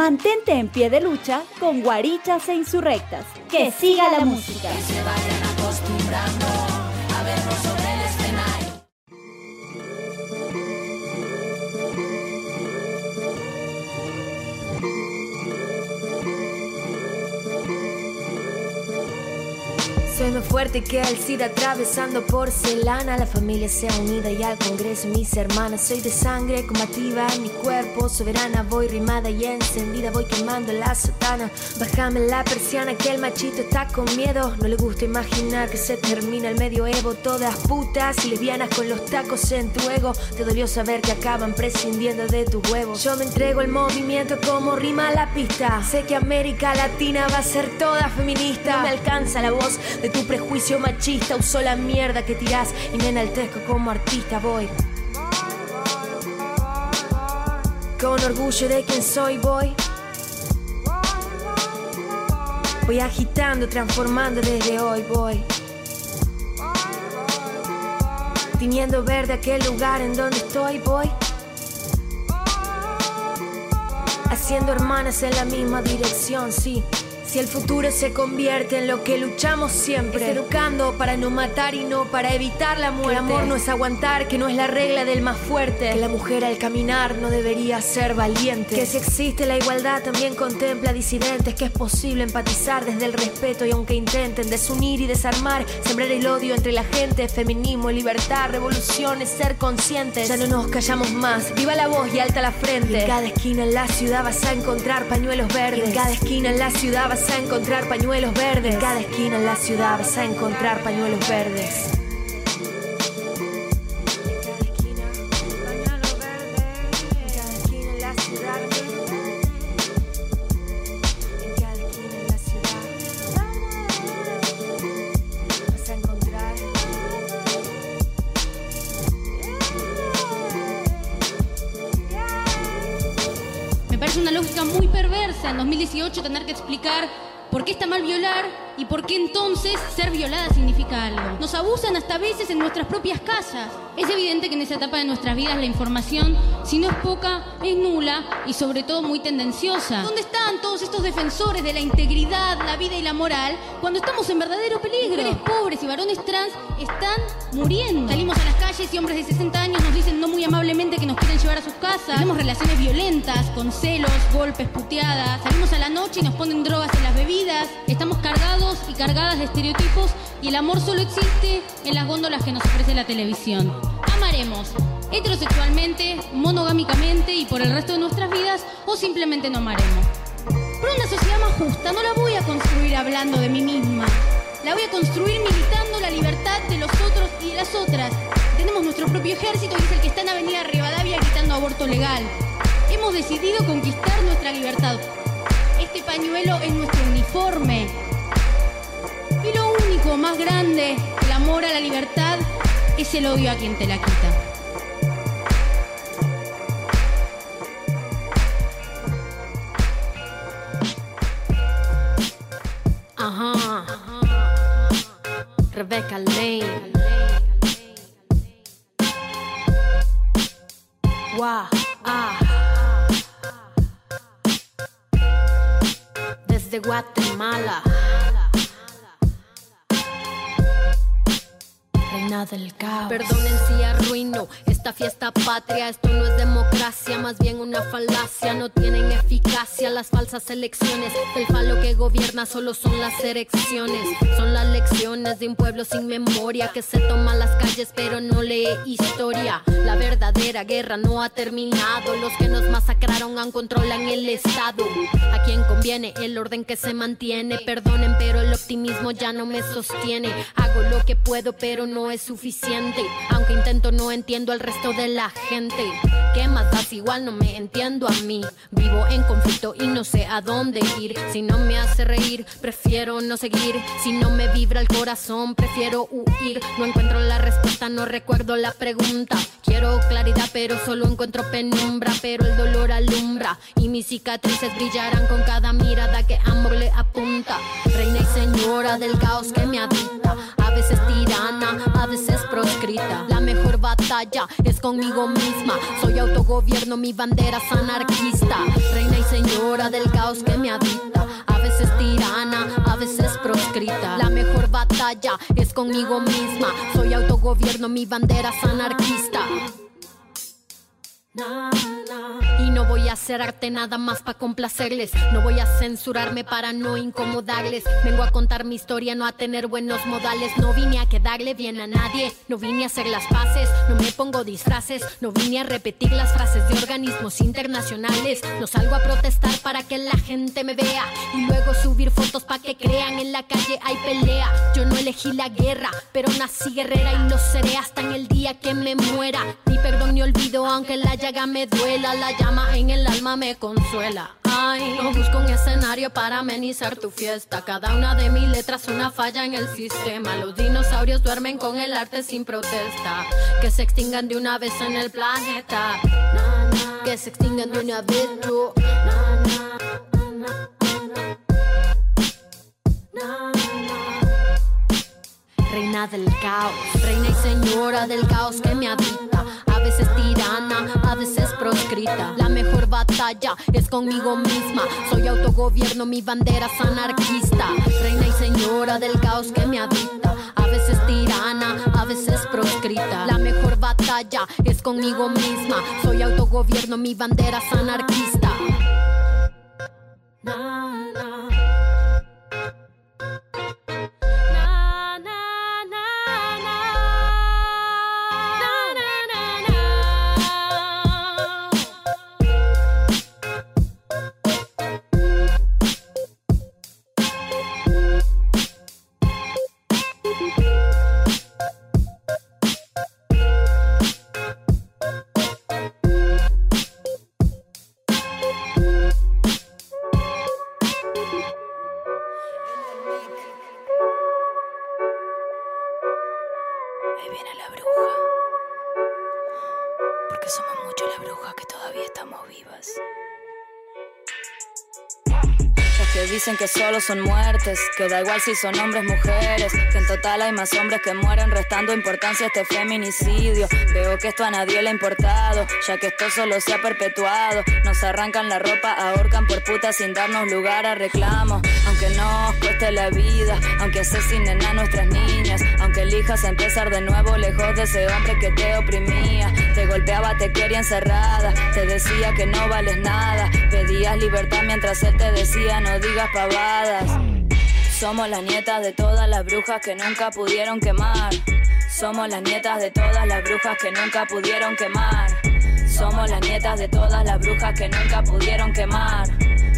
Mantente en pie de lucha con guarichas e insurrectas. Que siga la música. Que se vayan acostumbrando a vernos sobre el escenario. Soy más fuerte que el SIDA atravesando porcelana. La familia sea unida y al Congreso mis hermanas. Soy de sangre combativa mi cuerpo, soberana. Voy rimada y encendida, voy quemando la sotana. Bájame la persiana que el machito está con miedo. No le gusta imaginar que se termina el medioevo. Todas putas y lesbianas con los tacos en tu ego. Te dolió saber que acaban prescindiendo de tu huevo. Yo me entrego al movimiento como rima la pista. Sé que América Latina va a ser toda feminista. No me alcanza la voz de tu prejuicio machista. Uso la mierda que tirás y me enaltezco como artista. Voy. Con orgullo de quien soy, voy. Voy agitando, transformando desde hoy, voy. Tiñendo verde aquel lugar en donde estoy, voy. Haciendo hermanas en la misma dirección, sí. Si el futuro se convierte en lo que luchamos siempre, educando para no matar y no para evitar la muerte. El amor no es aguantar, que no es la regla del más fuerte. Que la mujer al caminar no debería ser valiente. Que si existe la igualdad también contempla disidentes. Que es posible empatizar desde el respeto y aunque intenten desunir y desarmar, sembrar el odio entre la gente. Feminismo, libertad, revolución es ser conscientes. Ya no nos callamos más. Viva la voz y alta la frente. En cada esquina en la ciudad vas a encontrar pañuelos verdes. Cada esquina en la ciudad vas a encontrar pañuelos verdes. En cada esquina en la ciudad vas a encontrar pañuelos verdes. 18 tener que explicar por qué está mal violar y por qué entonces ser violada significa algo. Nos abusan hasta veces en nuestras propias casas. Es evidente que en esa etapa de nuestras vidas la información, si no es poca, es nula y sobre todo muy tendenciosa. ¿Dónde están todos estos defensores de la integridad, la vida y la moral cuando estamos en verdadero peligro? Mujeres pobres y varones trans están muriendo. Salimos a las calles y hombres de 60 años nos dicen no muy amablemente que nos quieren llevar a sus casas. Tenemos relaciones violentas, con celos, golpes, puteadas. Salimos a la noche y nos ponen drogas en las bebidas. Estamos cargados y cargadas de estereotipos y el amor solo existe en las góndolas que nos ofrece la televisión. Amaremos heterosexualmente, monogámicamente y por el resto de nuestras vidas o simplemente no amaremos. Pero una sociedad más justa no la voy a construir hablando de mí misma. La voy a construir militando la libertad de los otros y de las otras. Tenemos nuestro propio ejército y es el que está en Avenida Rivadavia gritando aborto legal. Hemos decidido conquistar nuestra libertad. Este pañuelo es nuestro uniforme. Y lo único más grande, el amor a la libertad, es el odio a quien te la quita. Ajá. Rebecca Lane. Ah. Desde Guatemala. Reina del caos. Perdonen si arruino esta fiesta patria. Esto no es democracia, más bien una falacia. No tienen eficacia las falsas elecciones. El falo que gobierna solo son las erecciones. Son las lecciones de un pueblo sin memoria que se toma las calles pero no lee historia. La verdadera guerra no ha terminado. Los que nos masacraron aún controlan el Estado. A quien conviene el orden que se mantiene. Perdonen, pero el optimismo ya no me sostiene. Hago lo que puedo, pero no es suficiente. Aunque intento, no entiendo al resto de la gente. ¿Qué más das? Igual no me entiendo a mí. Vivo en conflicto y no sé a dónde ir. Si no me hace reír, prefiero no seguir. Si no me vibra el corazón, prefiero huir. No encuentro la respuesta, no recuerdo la pregunta. Quiero claridad, pero solo encuentro penumbra. Pero el dolor alumbra y mis cicatrices brillarán con cada mirada que amor le apunta. Reina y señora del caos que me habita. A veces tirana, a veces proscrita. La mejor batalla es conmigo misma. Soy autogobierno, mi bandera es anarquista. Reina y señora del caos que me habita. A veces tirana, a veces proscrita. La mejor batalla es conmigo misma. Soy autogobierno, mi bandera es anarquista. Y no voy a hacer arte nada más para complacerles. No voy a censurarme para no incomodarles. Vengo a contar mi historia, no a tener buenos modales. No vine a quedarle bien a nadie. No vine a hacer las paces. No me pongo disfraces. No vine a repetir las frases de organismos internacionales. No salgo a protestar para que la gente me vea. Y luego subir fotos para que crean en la calle hay pelea. Yo no elegí la guerra, pero nací guerrera y lo seré hasta en el día que me muera. Ni perdón ni olvido, aunque la llaga me duela, la llama en el alma me consuela. Ay, no busco un escenario para amenizar tu fiesta. Cada una de mis letras una falla en el sistema. Los dinosaurios duermen con el arte sin protesta. Que se extingan de una vez en el planeta. Que se extingan de una vez, yo. Reina del caos, reina y señora del caos que me habita. A veces tirana, a veces proscrita. La mejor batalla es conmigo misma. Soy autogobierno, mi bandera es anarquista. Reina y señora del caos que me habita. A veces tirana, a veces proscrita. La mejor batalla es conmigo misma. Soy autogobierno, mi bandera es anarquista. Solo son muertes, que da igual si son hombres, mujeres, que en total hay más hombres que mueren restando importancia a este feminicidio. Veo que esto a nadie le ha importado, ya que esto solo se ha perpetuado. Nos arrancan la ropa, ahorcan por puta sin darnos lugar a reclamo. Aunque nos cueste la vida, aunque asesinen a nuestras niñas, aunque elijas empezar de nuevo lejos de ese hombre que te oprimía. Te golpeaba, te quería encerrada, te decía que no vales nada, pedías libertad mientras él te decía no digas pavadas. Somos las nietas de todas las brujas que nunca pudieron quemar. Somos las nietas de todas las brujas que nunca pudieron quemar. Somos las nietas de todas las brujas que nunca pudieron quemar.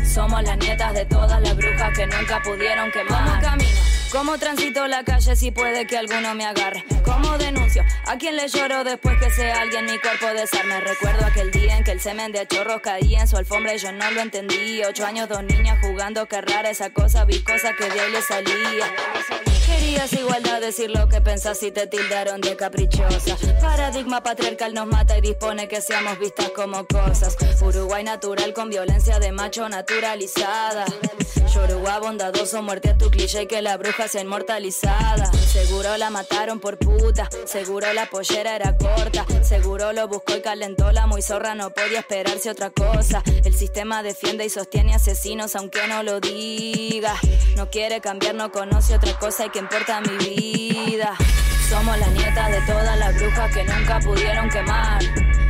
Somos las nietas de todas las brujas que nunca pudieron quemar. ¿Cómo transito la calle si puede que alguno me agarre? ¿Cómo denuncio? ¿A quién le lloro después que sea alguien mi cuerpo desarme? Recuerdo aquel día en que el semen de chorros caía en su alfombra y yo no lo entendí. Ocho años, dos niñas jugando, qué rara esa cosa viscosa que de ahí le salía. Querías igualdad, decir lo que pensás y te tildaron de caprichosa. Paradigma patriarcal nos mata y dispone que seamos vistas como cosas. Uruguay natural con violencia de macho naturalizada. Yoruba bondadoso, muerte a tu cliché que la bruja sea inmortalizada. Seguro la mataron por puta, seguro la pollera era corta. Seguro lo buscó y calentó la muy zorra, no podía esperarse otra cosa. El sistema defiende y sostiene asesinos aunque no lo diga. No quiere cambiar, no conoce otra cosa y que mi vida. Somos las nietas de todas las brujas que nunca pudieron quemar.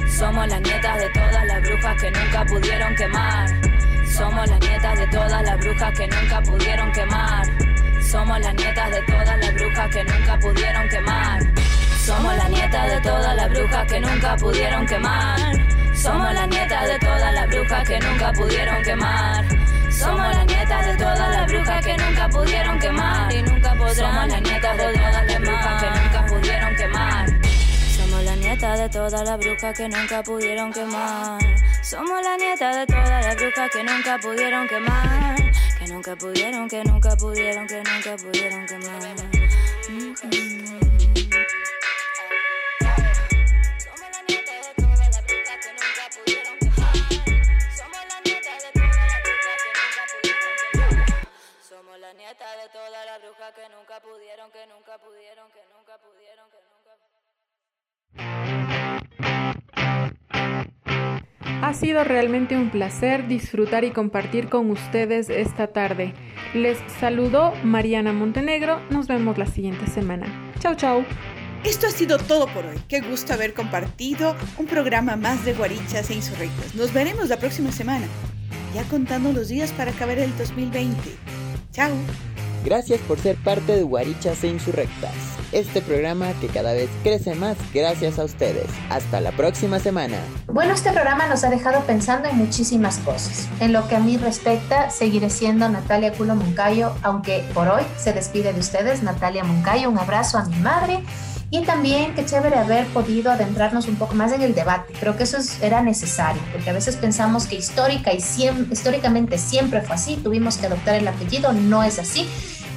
Somos las nietas de todas las brujas que nunca pudieron quemar. Somos las nietas de todas las brujas que nunca pudieron quemar. Somos las nietas de todas las brujas que nunca pudieron quemar. Somos las nietas de todas las brujas que nunca pudieron quemar. Somos las nietas de todas las brujas que nunca pudieron quemar. Somos las nietas de todas las brujas que nunca pudieron quemar y nunca podrán. Somos las nietas de todas las brujas que nunca pudieron quemar. Somos la nieta de todas las brujas que nunca pudieron quemar. Somos la nieta de todas las brujas que nunca pudieron quemar. Que nunca pudieron, que nunca pudieron, que nunca pudieron quemar. Mm-hmm. Somos que nunca pudieron, que nunca pudieron, que nunca pudieron, que nunca. Ha sido realmente un placer disfrutar y compartir con ustedes esta tarde. Les saludo Mariana Montenegro. Nos vemos la siguiente semana. Chau, chau. Esto ha sido todo por hoy. Qué gusto haber compartido un programa más de Guarichas e Insurrectos. Nos veremos la próxima semana, ya contando los días para acabar el 2020. Chao. Gracias por ser parte de Guarichas e Insurrectas, este programa que cada vez crece más gracias a ustedes. Hasta la próxima semana. Bueno, este programa nos ha dejado pensando en muchísimas cosas. En lo que a mí respecta, seguiré siendo Natalia Culo Moncayo, aunque por hoy se despide de ustedes Natalia Moncayo. Un abrazo a mi madre y también qué chévere haber podido adentrarnos un poco más en el debate. Creo que eso era necesario, porque a veces pensamos que histórica y históricamente siempre fue así, tuvimos que adoptar el apellido, no es así.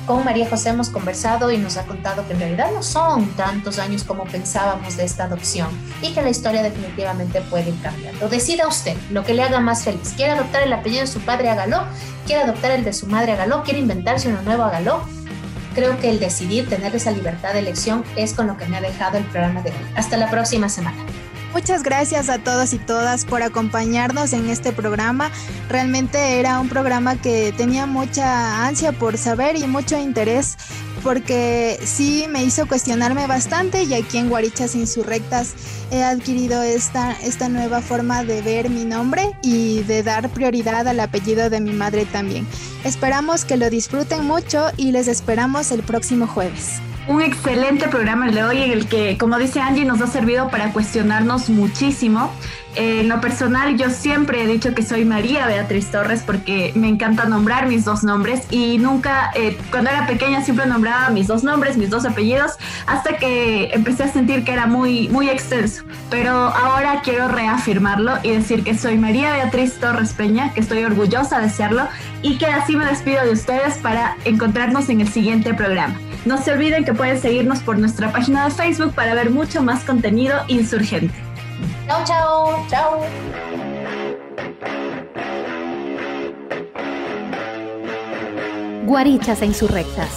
Con María José hemos conversado y nos ha contado que en realidad no son tantos años como pensábamos de esta adopción y que la historia definitivamente puede ir cambiando. Decida usted lo que le haga más feliz. ¿Quiere adoptar el apellido de su padre? Hágalo. ¿Quiere adoptar el de su madre? Hágalo. ¿Quiere inventarse uno nuevo? Hágalo creo que el decidir, tener esa libertad de elección es con lo que me ha dejado el programa de hoy. Hasta la próxima semana. Muchas gracias a todos y todas por acompañarnos en este programa. Realmente era un programa que tenía mucha ansia por saber y mucho interés porque sí me hizo cuestionarme bastante y aquí en Guarichas Insurrectas he adquirido esta, esta nueva forma de ver mi nombre y de dar prioridad al apellido de mi madre también. Esperamos que lo disfruten mucho y les esperamos el próximo jueves un excelente programa el de hoy en el que, como dice Angie, nos ha servido para cuestionarnos muchísimo. Eh, en lo personal, yo siempre he dicho que soy María Beatriz Torres porque me encanta nombrar mis dos nombres y nunca, eh, cuando era pequeña, siempre nombraba mis dos nombres, mis dos apellidos, hasta que empecé a sentir que era muy, muy extenso. Pero ahora quiero reafirmarlo y decir que soy María Beatriz Torres Peña, que estoy orgullosa de serlo y que así me despido de ustedes para encontrarnos en el siguiente programa. No se olviden que pueden seguirnos por nuestra página de Facebook para ver mucho más contenido insurgente. Chao, chao, chao. Guarichas e Insurrectas.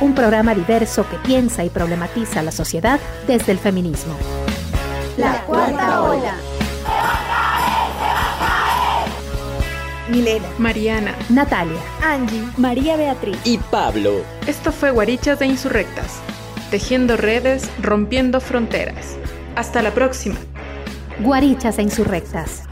Un programa diverso que piensa y problematiza la sociedad desde el feminismo. La cuarta ola. Milena, Mariana, Natalia, Angie, María Beatriz y Pablo. Esto fue Guarichas de Insurrectas, tejiendo redes, rompiendo fronteras. Hasta la próxima. Guarichas e insurrectas.